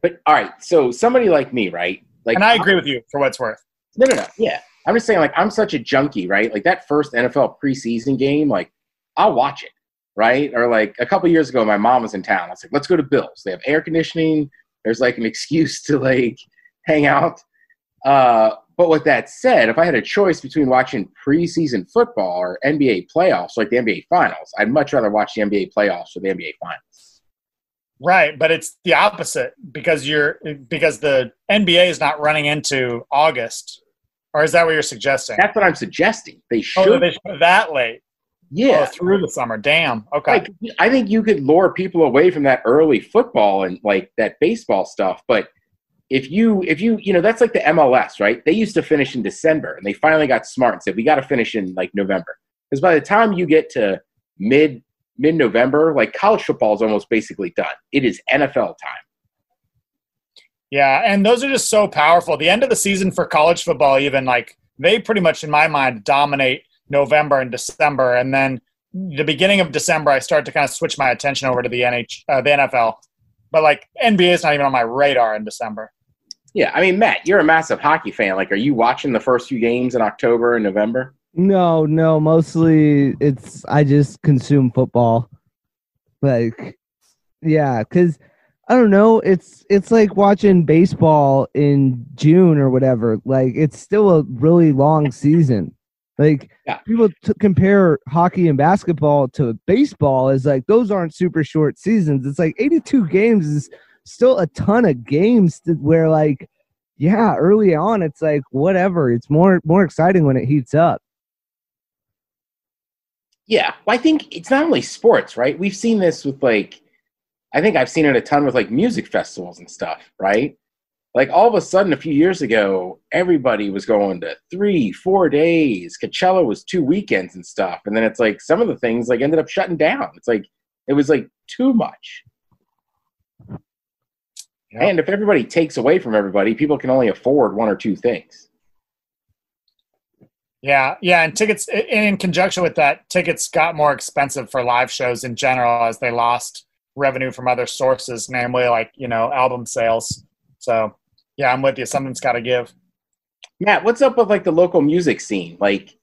But all right, so somebody like me, right? Like, and I agree with you for what's worth. No, no, no. Yeah, I'm just saying, like, I'm such a junkie, right? Like that first NFL preseason game, like, I'll watch it right? Or like a couple years ago, my mom was in town. I was like, let's go to Bill's. They have air conditioning. There's like an excuse to like hang out. Uh, but with that said, if I had a choice between watching preseason football or NBA playoffs, like the NBA finals, I'd much rather watch the NBA playoffs or the NBA finals. Right, but it's the opposite because you're because the NBA is not running into August, or is that what you're suggesting? That's what I'm suggesting. They oh, should. Oh, they should that late. Yeah, oh, through the summer. Damn. Okay. Like, I think you could lure people away from that early football and like that baseball stuff. But if you, if you, you know, that's like the MLS, right? They used to finish in December, and they finally got smart and said we got to finish in like November. Because by the time you get to mid mid November, like college football is almost basically done. It is NFL time. Yeah, and those are just so powerful. The end of the season for college football, even like they pretty much, in my mind, dominate November and December, and then the beginning of December, I start to kind of switch my attention over to the NH, uh, the NFL. But like NBA is not even on my radar in December. Yeah, I mean, Matt, you're a massive hockey fan. Like, are you watching the first few games in October and November? No, no. Mostly, it's I just consume football. Like, yeah, because I don't know. It's it's like watching baseball in June or whatever. Like, it's still a really long season. Like yeah. people t- compare hockey and basketball to baseball is like those aren't super short seasons. It's like 82 games is still a ton of games where like yeah, early on it's like whatever. It's more more exciting when it heats up. Yeah, well, I think it's not only sports, right? We've seen this with like I think I've seen it a ton with like music festivals and stuff, right? like all of a sudden a few years ago everybody was going to three four days coachella was two weekends and stuff and then it's like some of the things like ended up shutting down it's like it was like too much yep. and if everybody takes away from everybody people can only afford one or two things yeah yeah and tickets in conjunction with that tickets got more expensive for live shows in general as they lost revenue from other sources namely like you know album sales so yeah, I'm with you. Something's got to give. Matt, what's up with like the local music scene? Like,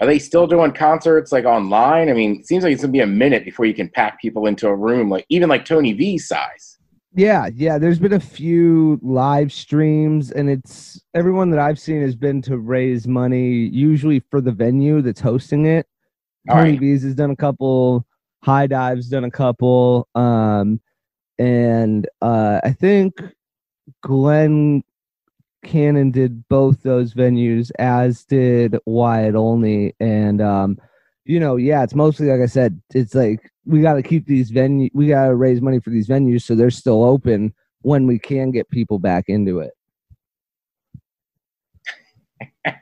are they still doing concerts like online? I mean, it seems like it's gonna be a minute before you can pack people into a room, like even like Tony V size. Yeah, yeah. There's been a few live streams, and it's everyone that I've seen has been to raise money, usually for the venue that's hosting it. All Tony right. V's has done a couple. High Dive's done a couple. Um, and uh, I think Glenn Cannon did both those venues, as did Wyatt Olney, and um, you know, yeah, it's mostly like I said, it's like we got to keep these venue, we got to raise money for these venues so they're still open when we can get people back into it.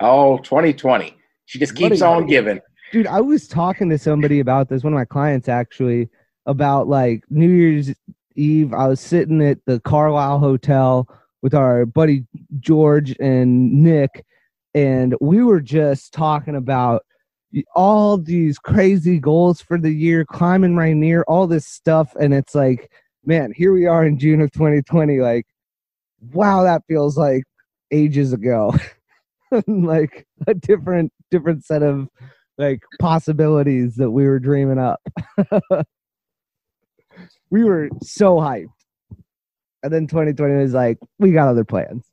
oh, 2020. She just keeps on giving. Dude, I was talking to somebody about this, one of my clients actually, about like New Year's Eve, I was sitting at the Carlisle Hotel with our buddy George and Nick, and we were just talking about all these crazy goals for the year, climbing Rainier, all this stuff, and it's like, man, here we are in June of 2020. Like, wow, that feels like ages ago. like a different different set of like possibilities that we were dreaming up. we were so hyped. And then 2020 was like, we got other plans.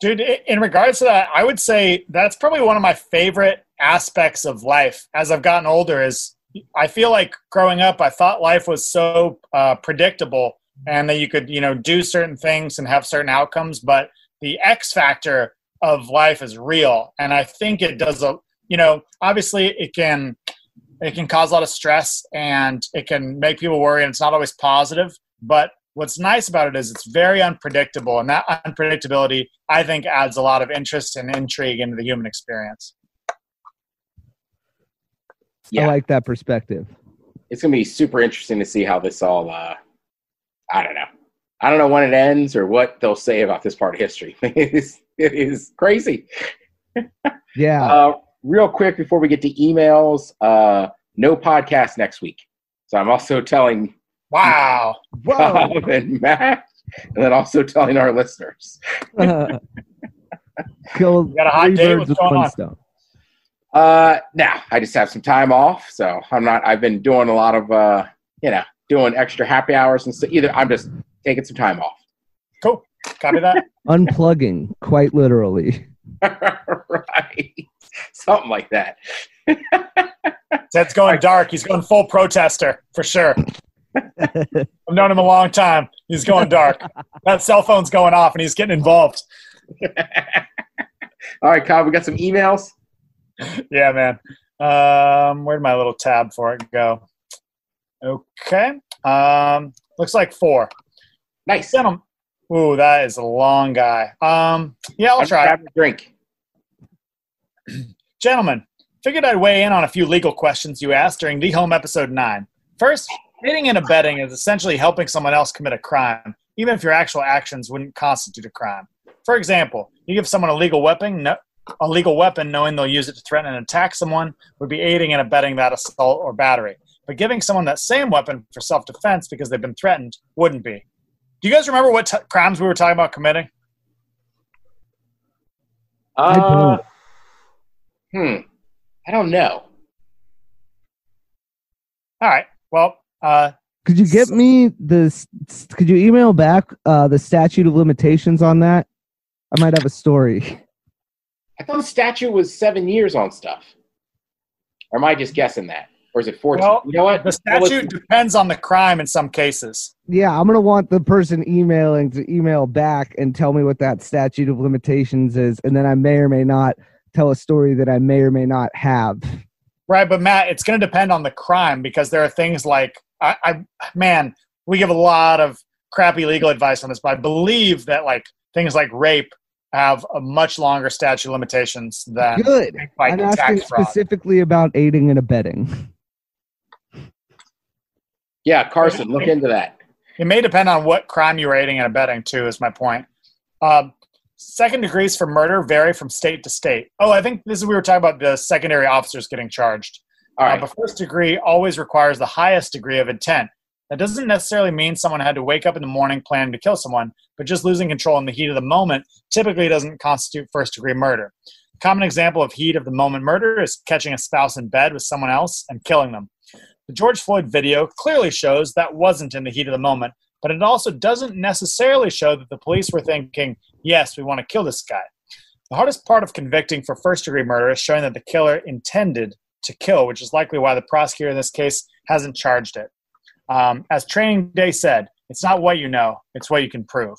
Dude, in regards to that, I would say that's probably one of my favorite aspects of life as I've gotten older is I feel like growing up, I thought life was so uh, predictable and that you could, you know, do certain things and have certain outcomes. But the X factor of life is real. And I think it does a, you know, obviously it can, it can cause a lot of stress and it can make people worry and it's not always positive. But what's nice about it is it's very unpredictable. And that unpredictability, I think, adds a lot of interest and intrigue into the human experience. Yeah. I like that perspective. It's going to be super interesting to see how this all, uh, I don't know. I don't know when it ends or what they'll say about this part of history. it, is, it is crazy. Yeah. Uh, real quick before we get to emails, uh, no podcast next week. So I'm also telling Wow. Bob and Matt, and then also telling our listeners. uh, kill got a hot day. What's going on? Stone. Uh, now I just have some time off, so I'm not. I've been doing a lot of, uh, you know, doing extra happy hours and stuff. Either I'm just taking some time off. Cool. Copy that. Unplugging, quite literally. right. Something like that. Ted's going dark. He's going full protester for sure. I've known him a long time. He's going dark. that cell phone's going off and he's getting involved. All right, Kyle, we got some emails. Yeah, man. Um, where'd my little tab for it go? Okay. Um, looks like four. Nice. Gentlemen. Ooh, that is a long guy. Um, yeah, I'll try. Have a drink. Gentlemen, figured I'd weigh in on a few legal questions you asked during the home episode nine. First, Aiding and abetting is essentially helping someone else commit a crime, even if your actual actions wouldn't constitute a crime. For example, you give someone a legal weapon, no, a legal weapon knowing they'll use it to threaten and attack someone would be aiding and abetting that assault or battery. But giving someone that same weapon for self-defense because they've been threatened wouldn't be. Do you guys remember what t- crimes we were talking about committing? Uh, hmm. I don't know. All right. Well, uh, could you get me this? Could you email back uh, the statute of limitations on that? I might have a story. I thought the statute was seven years on stuff. Or am I just guessing that? Or is it 14? Well, you know what? The statute depends on the crime in some cases. Yeah, I'm going to want the person emailing to email back and tell me what that statute of limitations is. And then I may or may not tell a story that I may or may not have. Right. But Matt, it's going to depend on the crime because there are things like I, I man, we give a lot of crappy legal advice on this, but I believe that like things like rape have a much longer statute of limitations than good. I'm asking specifically about aiding and abetting. Yeah, Carson, look into that. It may depend on what crime you're aiding and abetting too. Is my point. Um, second degrees for murder vary from state to state. Oh, I think this is we were talking about the secondary officers getting charged. All right. Uh, but first degree always requires the highest degree of intent. That doesn't necessarily mean someone had to wake up in the morning planning to kill someone, but just losing control in the heat of the moment typically doesn't constitute first degree murder. A common example of heat of the moment murder is catching a spouse in bed with someone else and killing them. The George Floyd video clearly shows that wasn't in the heat of the moment, but it also doesn't necessarily show that the police were thinking, yes, we want to kill this guy. The hardest part of convicting for first degree murder is showing that the killer intended to kill, which is likely why the prosecutor in this case hasn't charged it. Um, as Training Day said, it's not what you know, it's what you can prove.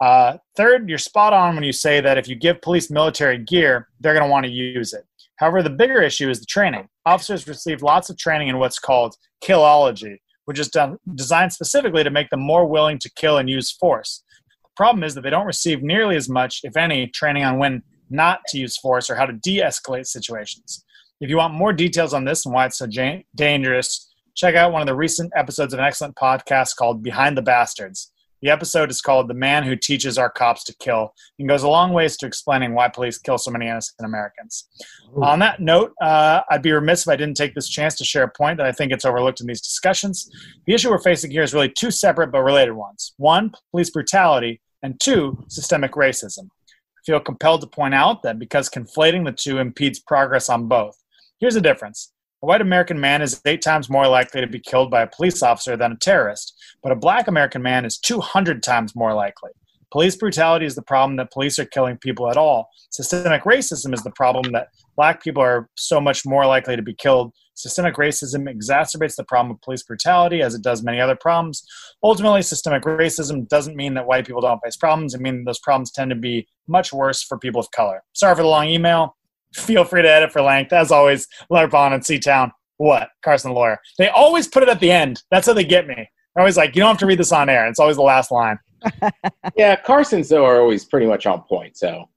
Uh, third, you're spot on when you say that if you give police military gear, they're going to want to use it. However, the bigger issue is the training. Officers receive lots of training in what's called killology, which is done, designed specifically to make them more willing to kill and use force. The problem is that they don't receive nearly as much, if any, training on when not to use force or how to de escalate situations. If you want more details on this and why it's so dangerous, check out one of the recent episodes of an excellent podcast called Behind the Bastards. The episode is called The Man Who Teaches Our Cops to Kill and goes a long ways to explaining why police kill so many innocent Americans. Ooh. On that note, uh, I'd be remiss if I didn't take this chance to share a point that I think gets overlooked in these discussions. The issue we're facing here is really two separate but related ones one, police brutality, and two, systemic racism. I feel compelled to point out that because conflating the two impedes progress on both. Here's the difference a white American man is eight times more likely to be killed by a police officer than a terrorist, but a black American man is 200 times more likely. Police brutality is the problem that police are killing people at all. Systemic racism is the problem that black people are so much more likely to be killed. Systemic racism exacerbates the problem of police brutality as it does many other problems. Ultimately, systemic racism doesn't mean that white people don't face problems. It means those problems tend to be much worse for people of color. Sorry for the long email. Feel free to edit for length. As always, Larpon and C-Town. What? Carson the lawyer. They always put it at the end. That's how they get me. They're always like, you don't have to read this on air. It's always the last line. yeah, Carson's though are always pretty much on point. So,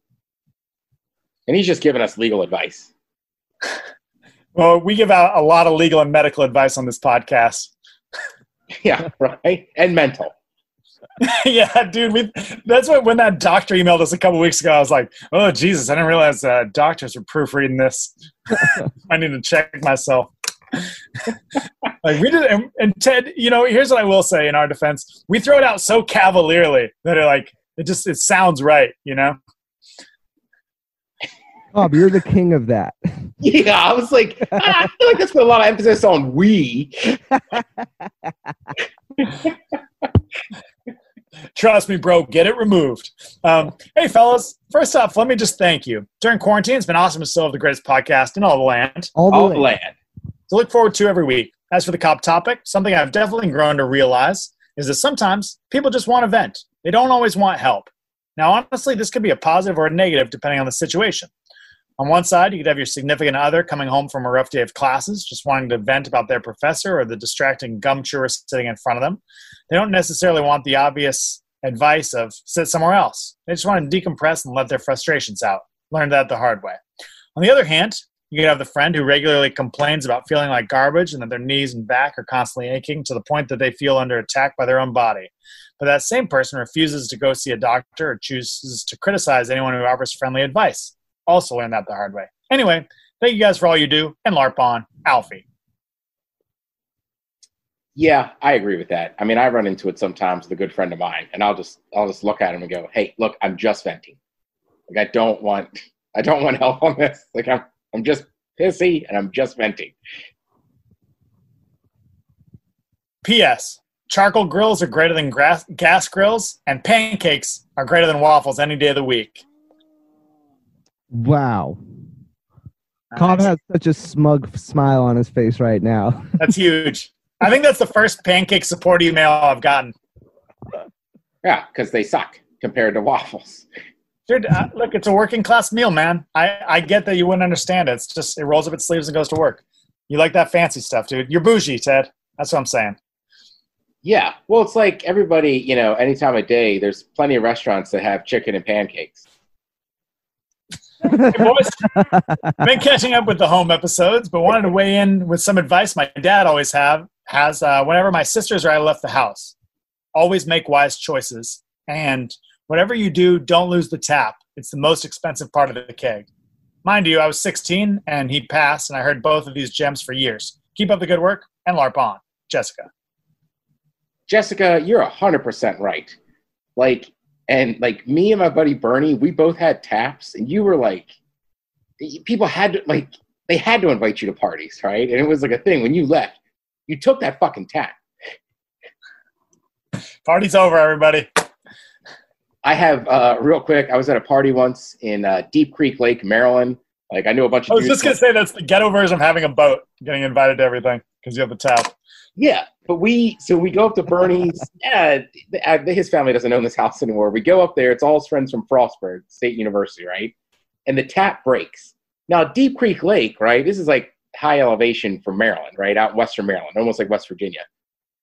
and he's just giving us legal advice. well, we give out a lot of legal and medical advice on this podcast. yeah, right, and mental. yeah, dude. We, that's what when that doctor emailed us a couple weeks ago. I was like, "Oh Jesus, I didn't realize uh, doctors are proofreading this. I need to check myself." like we did, and, and, Ted. You know, here's what I will say in our defense: we throw it out so cavalierly that it like it just it sounds right. You know. Bob, you're the king of that. Yeah, I was like, I feel like that's put a lot of emphasis on we. Trust me, bro, get it removed. Um, hey, fellas, first off, let me just thank you. During quarantine, it's been awesome to still have the greatest podcast in all the land. All the, all land. land. To look forward to every week. As for the cop topic, something I've definitely grown to realize is that sometimes people just want to vent. They don't always want help. Now, honestly, this could be a positive or a negative depending on the situation. On one side, you could have your significant other coming home from a rough day of classes, just wanting to vent about their professor or the distracting gum chewer sitting in front of them. They don't necessarily want the obvious advice of sit somewhere else. They just want to decompress and let their frustrations out. Learned that the hard way. On the other hand, you could have the friend who regularly complains about feeling like garbage and that their knees and back are constantly aching to the point that they feel under attack by their own body. But that same person refuses to go see a doctor or chooses to criticize anyone who offers friendly advice also learned that the hard way. Anyway, thank you guys for all you do, and LARP on, Alfie. Yeah, I agree with that. I mean, I run into it sometimes with a good friend of mine, and I'll just I'll just look at him and go, "Hey, look, I'm just venting. Like I don't want I don't want help on this. Like I'm I'm just pissy and I'm just venting." P.S. Charcoal grills are greater than gas, gas grills, and pancakes are greater than waffles any day of the week. Wow. Cobb has such a smug smile on his face right now. That's huge. I think that's the first pancake support email I've gotten. Yeah, because they suck compared to waffles. Dude, uh, look, it's a working class meal, man. I, I get that you wouldn't understand it. It's just it rolls up its sleeves and goes to work. You like that fancy stuff, dude. You're bougie, Ted. That's what I'm saying. Yeah. Well, it's like everybody, you know, any time of day, there's plenty of restaurants that have chicken and pancakes hey boys, been catching up with the home episodes, but wanted to weigh in with some advice my dad always have has uh, whenever my sisters or I left the house. Always make wise choices, and whatever you do, don't lose the tap. It's the most expensive part of the keg. Mind you, I was 16 and he passed, and I heard both of these gems for years. Keep up the good work and LARP on, Jessica. Jessica, you're hundred percent right. Like and like me and my buddy Bernie, we both had taps, and you were like, people had to like they had to invite you to parties, right? And it was like a thing. When you left, you took that fucking tap. Party's over, everybody. I have uh, real quick. I was at a party once in uh, Deep Creek Lake, Maryland. Like I knew a bunch of. I was just gonna say that's the ghetto version of having a boat, getting invited to everything because you have the tap. Yeah, but we so we go up to Bernie's. yeah, uh, his family doesn't own this house anymore. We go up there. It's all his friends from Frostburg State University, right? And the tap breaks. Now Deep Creek Lake, right? This is like high elevation from Maryland, right? Out Western Maryland, almost like West Virginia.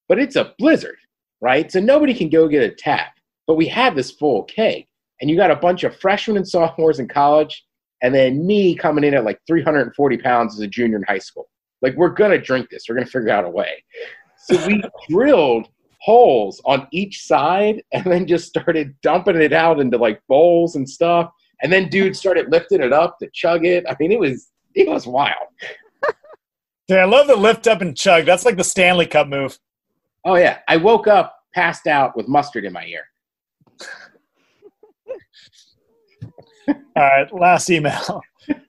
But it's a blizzard, right? So nobody can go get a tap. But we have this full keg, and you got a bunch of freshmen and sophomores in college, and then me coming in at like 340 pounds as a junior in high school. Like we're gonna drink this. We're gonna figure out a way. So we drilled holes on each side and then just started dumping it out into like bowls and stuff. And then dude started lifting it up to chug it. I mean, it was it was wild. Yeah, I love the lift up and chug. That's like the Stanley Cup move. Oh yeah, I woke up passed out with mustard in my ear. all right, last email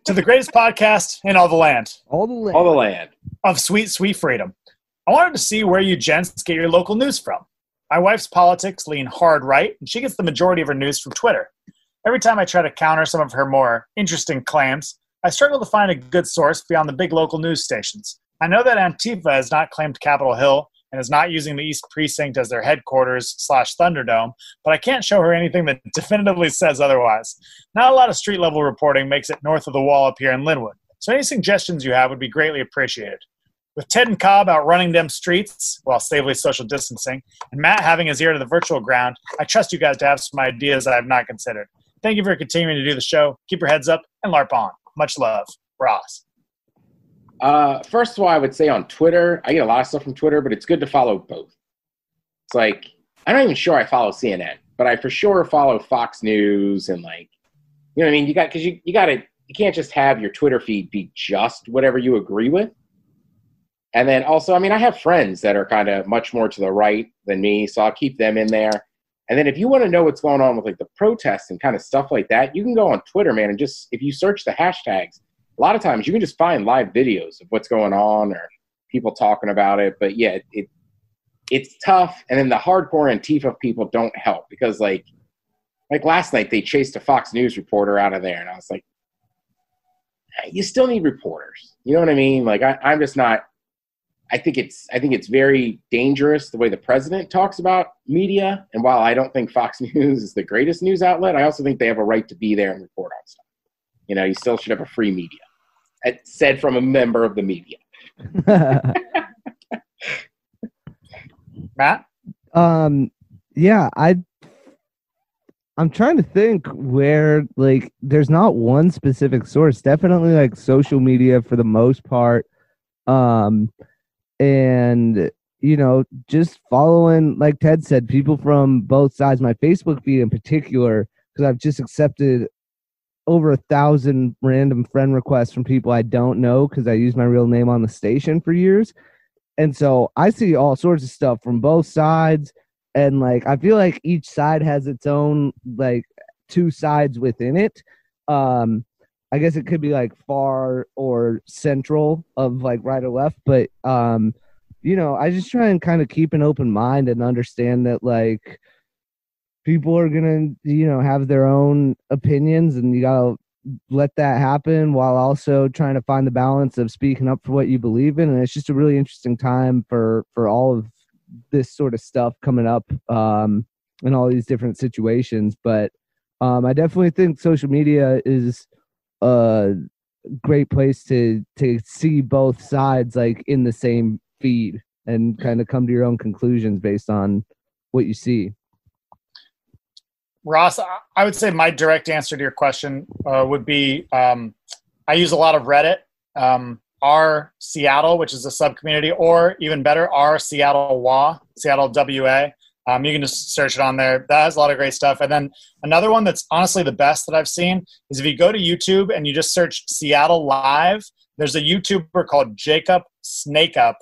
to the greatest podcast in all the land. All the land. All the land of sweet, sweet freedom. I wanted to see where you gents get your local news from. My wife's politics lean hard right, and she gets the majority of her news from Twitter. Every time I try to counter some of her more interesting claims, I struggle to find a good source beyond the big local news stations. I know that Antifa has not claimed Capitol Hill and is not using the East Precinct as their headquarters slash Thunderdome, but I can't show her anything that definitively says otherwise. Not a lot of street level reporting makes it north of the wall up here in Lynnwood, so any suggestions you have would be greatly appreciated. With Ted and Cobb out running them streets while safely social distancing, and Matt having his ear to the virtual ground, I trust you guys to have some ideas I have not considered. Thank you for continuing to do the show. Keep your heads up and LARP on. Much love, Ross. Uh, first of all, I would say on Twitter, I get a lot of stuff from Twitter, but it's good to follow both. It's like I'm not even sure I follow CNN, but I for sure follow Fox News and like, you know what I mean? You got because you you got to you can't just have your Twitter feed be just whatever you agree with. And then also, I mean, I have friends that are kind of much more to the right than me, so I'll keep them in there. And then if you want to know what's going on with like the protests and kind of stuff like that, you can go on Twitter, man, and just if you search the hashtags, a lot of times you can just find live videos of what's going on or people talking about it. But yeah, it it's tough. And then the hardcore Antifa people don't help because like like last night they chased a Fox News reporter out of there, and I was like, you still need reporters. You know what I mean? Like I, I'm just not. I think it's I think it's very dangerous the way the president talks about media. And while I don't think Fox News is the greatest news outlet, I also think they have a right to be there and report on stuff. You know, you still should have a free media said from a member of the media. Matt? Um, yeah, I I'm trying to think where like there's not one specific source. Definitely like social media for the most part. Um and you know, just following like Ted said, people from both sides, my Facebook feed in particular, because I've just accepted over a thousand random friend requests from people I don't know because I use my real name on the station for years. And so I see all sorts of stuff from both sides. And like, I feel like each side has its own, like, two sides within it. Um, I guess it could be like far or central of like right or left, but um, you know, I just try and kind of keep an open mind and understand that like people are gonna you know have their own opinions and you gotta let that happen while also trying to find the balance of speaking up for what you believe in and it's just a really interesting time for for all of this sort of stuff coming up um in all these different situations but um i definitely think social media is a great place to to see both sides like in the same feed and kind of come to your own conclusions based on what you see. Ross, I would say my direct answer to your question uh, would be um, I use a lot of Reddit, um, R Seattle, which is a sub community, or even better, R Seattle WA, Seattle WA. Um, you can just search it on there. That has a lot of great stuff. And then another one that's honestly the best that I've seen is if you go to YouTube and you just search Seattle Live, there's a YouTuber called Jacob Snake Up,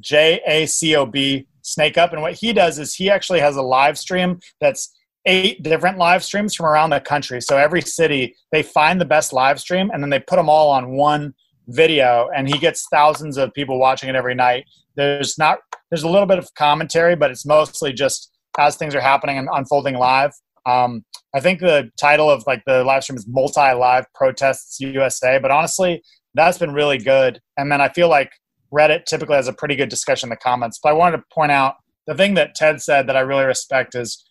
J A C O B Snake Up. And what he does is he actually has a live stream that's eight different live streams from around the country. So every city, they find the best live stream and then they put them all on one video and he gets thousands of people watching it every night. There's not there's a little bit of commentary, but it's mostly just as things are happening and unfolding live. Um, I think the title of like the live stream is multi live protests USA, but honestly, that's been really good. And then I feel like Reddit typically has a pretty good discussion in the comments. But I wanted to point out the thing that Ted said that I really respect is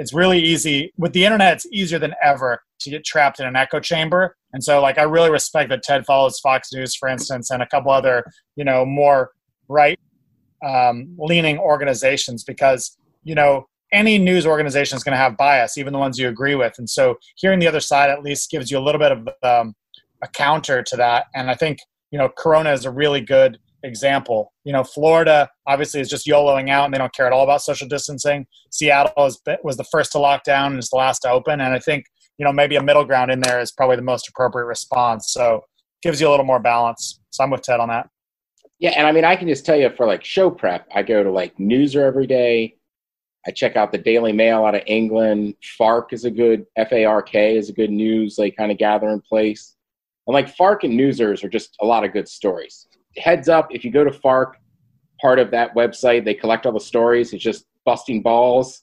it's really easy with the internet it's easier than ever to get trapped in an echo chamber and so like i really respect that ted follows fox news for instance and a couple other you know more right um, leaning organizations because you know any news organization is going to have bias even the ones you agree with and so hearing the other side at least gives you a little bit of um, a counter to that and i think you know corona is a really good example. You know, Florida obviously is just YOLOing out and they don't care at all about social distancing. Seattle was, was the first to lock down and is the last to open. And I think, you know, maybe a middle ground in there is probably the most appropriate response. So gives you a little more balance. So I'm with Ted on that. Yeah. And I mean, I can just tell you for like show prep, I go to like Newser every day. I check out the Daily Mail out of England. Fark is a good, F A R K is a good news, like kind of gathering place. And like Fark and Newsers are just a lot of good stories. Heads up, if you go to Fark, part of that website, they collect all the stories. It's just busting balls.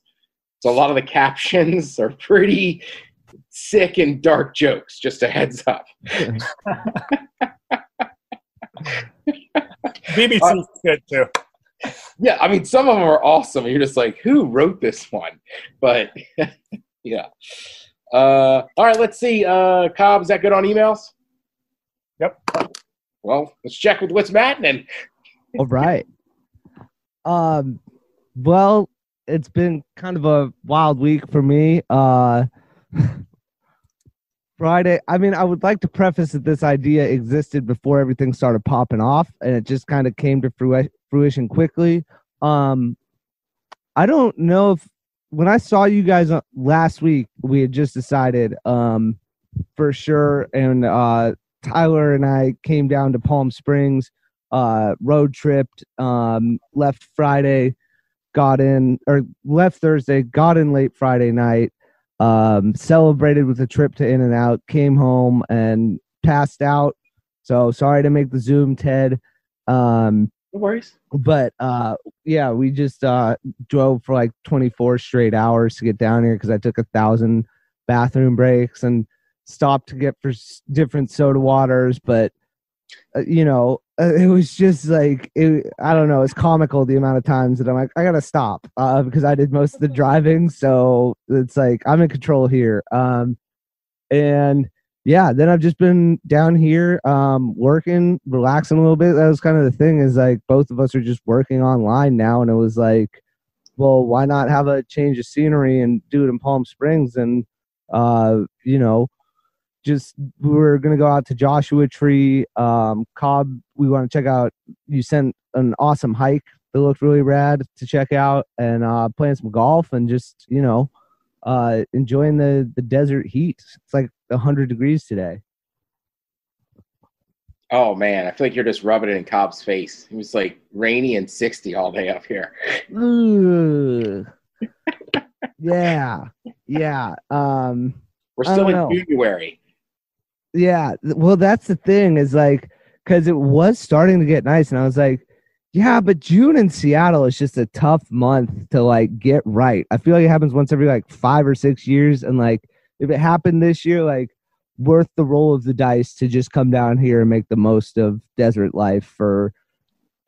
So a lot of the captions are pretty sick and dark jokes, just a heads up. BBC uh, good too yeah, I mean, some of them are awesome. You're just like, who wrote this one? But yeah. Uh, all right, let's see. Uh, Cobb, is that good on emails? Yep. Well, let's check with what's Matt happening. All right. Um, well, it's been kind of a wild week for me. Uh, Friday. I mean, I would like to preface that this idea existed before everything started popping off, and it just kind of came to fruition quickly. Um, I don't know if when I saw you guys last week, we had just decided um, for sure, and uh, Tyler and I came down to Palm Springs, uh, road tripped, um, left Friday, got in or left Thursday, got in late Friday night um, celebrated with a trip to In and Out, came home and passed out. So sorry to make the Zoom, Ted. Um, no worries. But uh, yeah, we just uh, drove for like 24 straight hours to get down here because I took a thousand bathroom breaks and stopped to get for different soda waters. But uh, you know, uh, it was just like it, I don't know. It's comical the amount of times that I'm like, I gotta stop uh, because I did most of the driving, so it's like I'm in control here. Um, and yeah, then I've just been down here um, working, relaxing a little bit. That was kind of the thing. Is like both of us are just working online now, and it was like, well, why not have a change of scenery and do it in Palm Springs and uh, you know just we're gonna go out to Joshua Tree, um, Cobb. We want to check out. You sent an awesome hike that looked really rad to check out, and uh, playing some golf and just you know uh, enjoying the the desert heat. It's like hundred degrees today. Oh man, I feel like you're just rubbing it in Cobb's face. It was like rainy and sixty all day up here. yeah, yeah. Um, We're still in know. January. Yeah, well, that's the thing is like because it was starting to get nice, and I was like, yeah, but June in Seattle is just a tough month to like get right. I feel like it happens once every like five or six years, and like if it happened this year, like worth the roll of the dice to just come down here and make the most of desert life for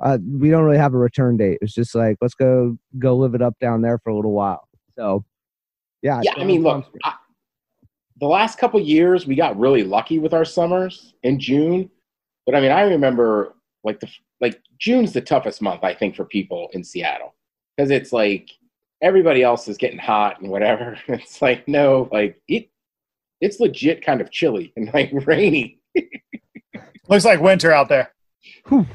uh, we don't really have a return date. It's just like let's go go live it up down there for a little while. So yeah, yeah. I mean, look, I, the last couple years we got really lucky with our summers in June, but I mean I remember like the like June's the toughest month I think for people in Seattle because it's like everybody else is getting hot and whatever. It's like no, like it it's legit kind of chilly and like rainy. Looks like winter out there. Whew.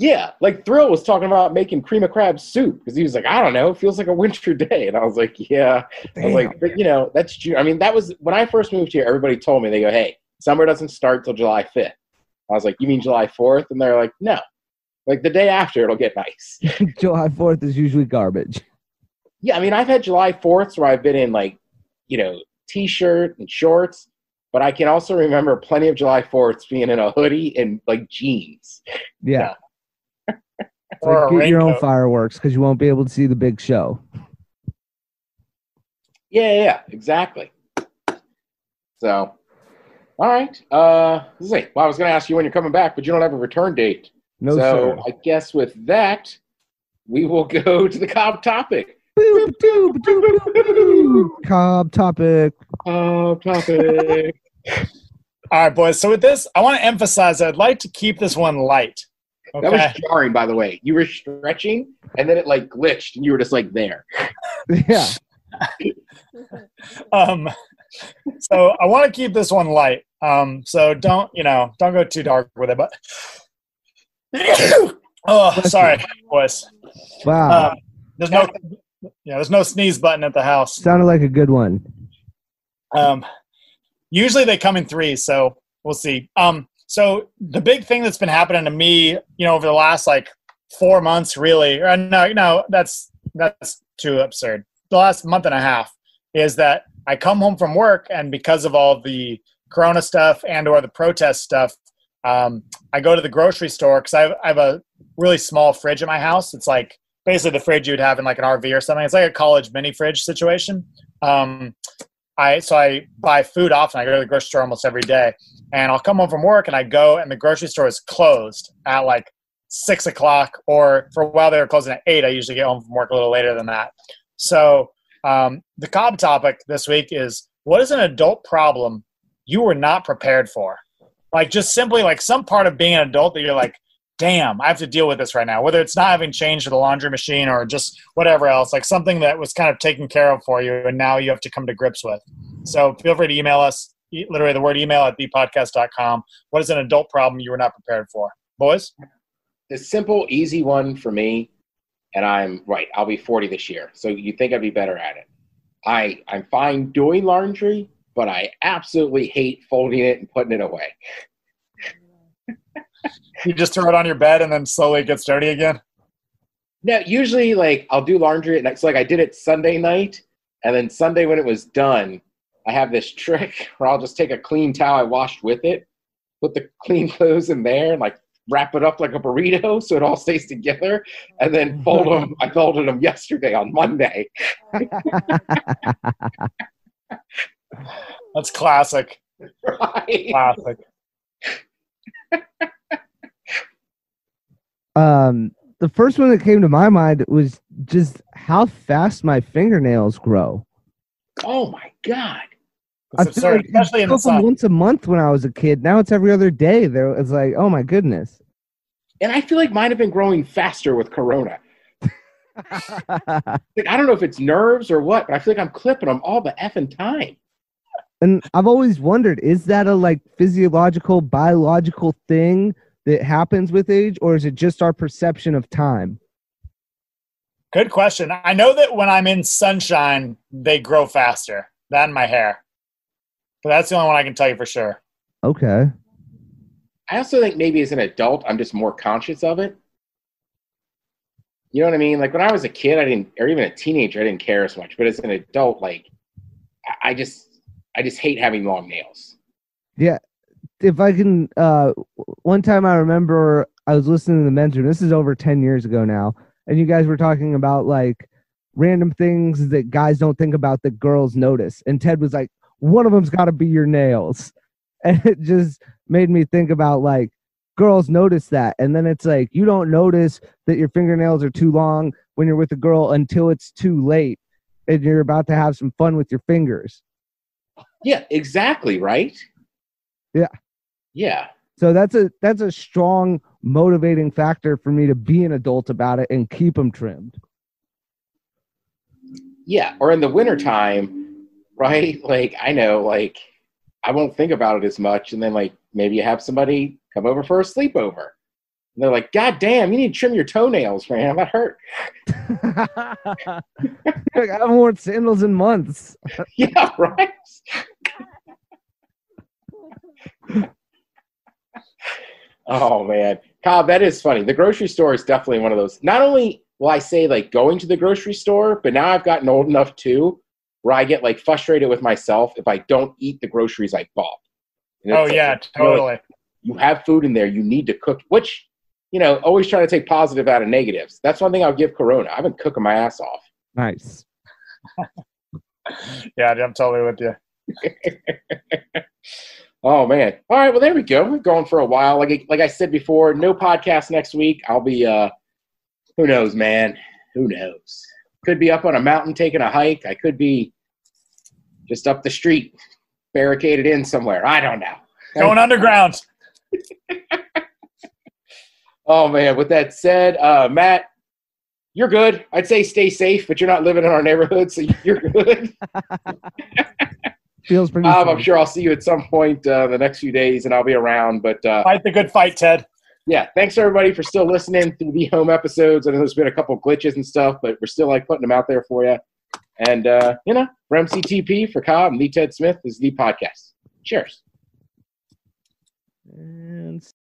Yeah, like Thrill was talking about making cream of crab soup because he was like, I don't know, it feels like a winter day, and I was like, Yeah. Damn. I was like, but you know, that's June. I mean, that was when I first moved here. Everybody told me they go, Hey, summer doesn't start till July fifth. I was like, You mean July fourth? And they're like, No, like the day after it'll get nice. July fourth is usually garbage. Yeah, I mean, I've had July fourths where I've been in like, you know, t-shirt and shorts, but I can also remember plenty of July fourths being in a hoodie and like jeans. Yeah. Like get your own fireworks because you won't be able to see the big show. Yeah, yeah, exactly. So, all right. Uh, let's see. Well, I was going to ask you when you're coming back, but you don't have a return date. No, so sir. I guess with that, we will go to the Cobb topic. Cobb topic. Cobb topic. All right, boys. So with this, I want to emphasize I'd like to keep this one light. Okay. That was jarring, by the way. You were stretching, and then it like glitched, and you were just like there. yeah. um. So I want to keep this one light. Um. So don't you know? Don't go too dark with it. But oh, sorry, boys. Wow. Um, there's no, yeah, there's no sneeze button at the house. Sounded like a good one. Um, usually they come in threes, so we'll see. Um, so the big thing that's been happening to me, you know, over the last like four months, really, or no, no, that's that's too absurd. The last month and a half is that I come home from work, and because of all the Corona stuff and or the protest stuff, um, I go to the grocery store because I, I have a really small fridge in my house. It's like basically the fridge you'd have in like an RV or something. It's like a college mini fridge situation. Um, I so I buy food often. I go to the grocery store almost every day, and I'll come home from work and I go and the grocery store is closed at like six o'clock, or for a while they were closing at eight. I usually get home from work a little later than that. So um, the cob topic this week is what is an adult problem you were not prepared for? Like just simply like some part of being an adult that you're like, damn, I have to deal with this right now. Whether it's not having changed the laundry machine or just whatever else, like something that was kind of taken care of for you and now you have to come to grips with. So feel free to email us, literally the word email at thepodcast.com. What is an adult problem you were not prepared for? Boys? The simple, easy one for me, and I'm right, I'll be 40 this year. So you think I'd be better at it. I, I'm fine doing laundry, but I absolutely hate folding it and putting it away. you just throw it on your bed and then slowly it gets dirty again? No, usually like I'll do laundry at night. So like I did it Sunday night, and then Sunday when it was done, I have this trick where I'll just take a clean towel I washed with it, put the clean clothes in there, and like wrap it up like a burrito so it all stays together, and then fold them. I folded them yesterday on Monday. That's classic. Right. Classic. Um, the first one that came to my mind was just how fast my fingernails grow. Oh my god. I feel absurd, like especially in the used to go from sun. once a month when I was a kid. Now it's every other day. There, it's like, oh my goodness. And I feel like mine have been growing faster with Corona. Like I don't know if it's nerves or what, but I feel like I'm clipping them all the effing time. And I've always wondered, is that a like physiological, biological thing that happens with age, or is it just our perception of time? Good question. I know that when I'm in sunshine, they grow faster than my hair. But that's the only one I can tell you for sure. Okay. I also think maybe as an adult, I'm just more conscious of it. You know what I mean? Like when I was a kid, I didn't, or even a teenager, I didn't care as much. But as an adult, like I- I just, I just hate having long nails. Yeah. If I can, uh, one time I remember I was listening to the men's room. This is over 10 years ago now. And you guys were talking about like random things that guys don't think about that girls notice. And Ted was like, one of them's got to be your nails. And it just made me think about like girls notice that. And then it's like, you don't notice that your fingernails are too long when you're with a girl until it's too late and you're about to have some fun with your fingers. Yeah, exactly. Right. Yeah. Yeah. So that's a that's a strong motivating factor for me to be an adult about it and keep them trimmed. Yeah. Or in the wintertime, right? Like I know, like I won't think about it as much. And then like maybe you have somebody come over for a sleepover. And they're like, God damn, you need to trim your toenails, man. That hurt. Like, I haven't worn sandals in months. yeah, right. oh man, Cobb, that is funny. The grocery store is definitely one of those. Not only will I say like going to the grocery store, but now I've gotten old enough too, where I get like frustrated with myself if I don't eat the groceries I bought. Oh it's like, yeah, you know, totally. you have food in there, you need to cook, which, you know, always trying to take positive out of negatives. That's one thing I'll give Corona. I've been cooking my ass off. Nice. Yeah, I'm totally with you. Oh man. All right, well there we go. We're going for a while. Like like I said before, no podcast next week. I'll be uh who knows, man. Who knows? Could be up on a mountain taking a hike. I could be just up the street, barricaded in somewhere. I don't know. Going underground. Oh man, with that said, uh Matt, you're good. I'd say stay safe, but you're not living in our neighborhood, so you're good. Feels pretty. Bob, I'm sure I'll see you at some point uh, the next few days, and I'll be around. But uh, Fight the good fight, Ted. yeah, thanks everybody for still listening through the home episodes. I know there's been a couple glitches and stuff, but we're still like putting them out there for you. And uh, you know, for MCTP for Cobb and Lee Ted Smith is the podcast. Cheers. And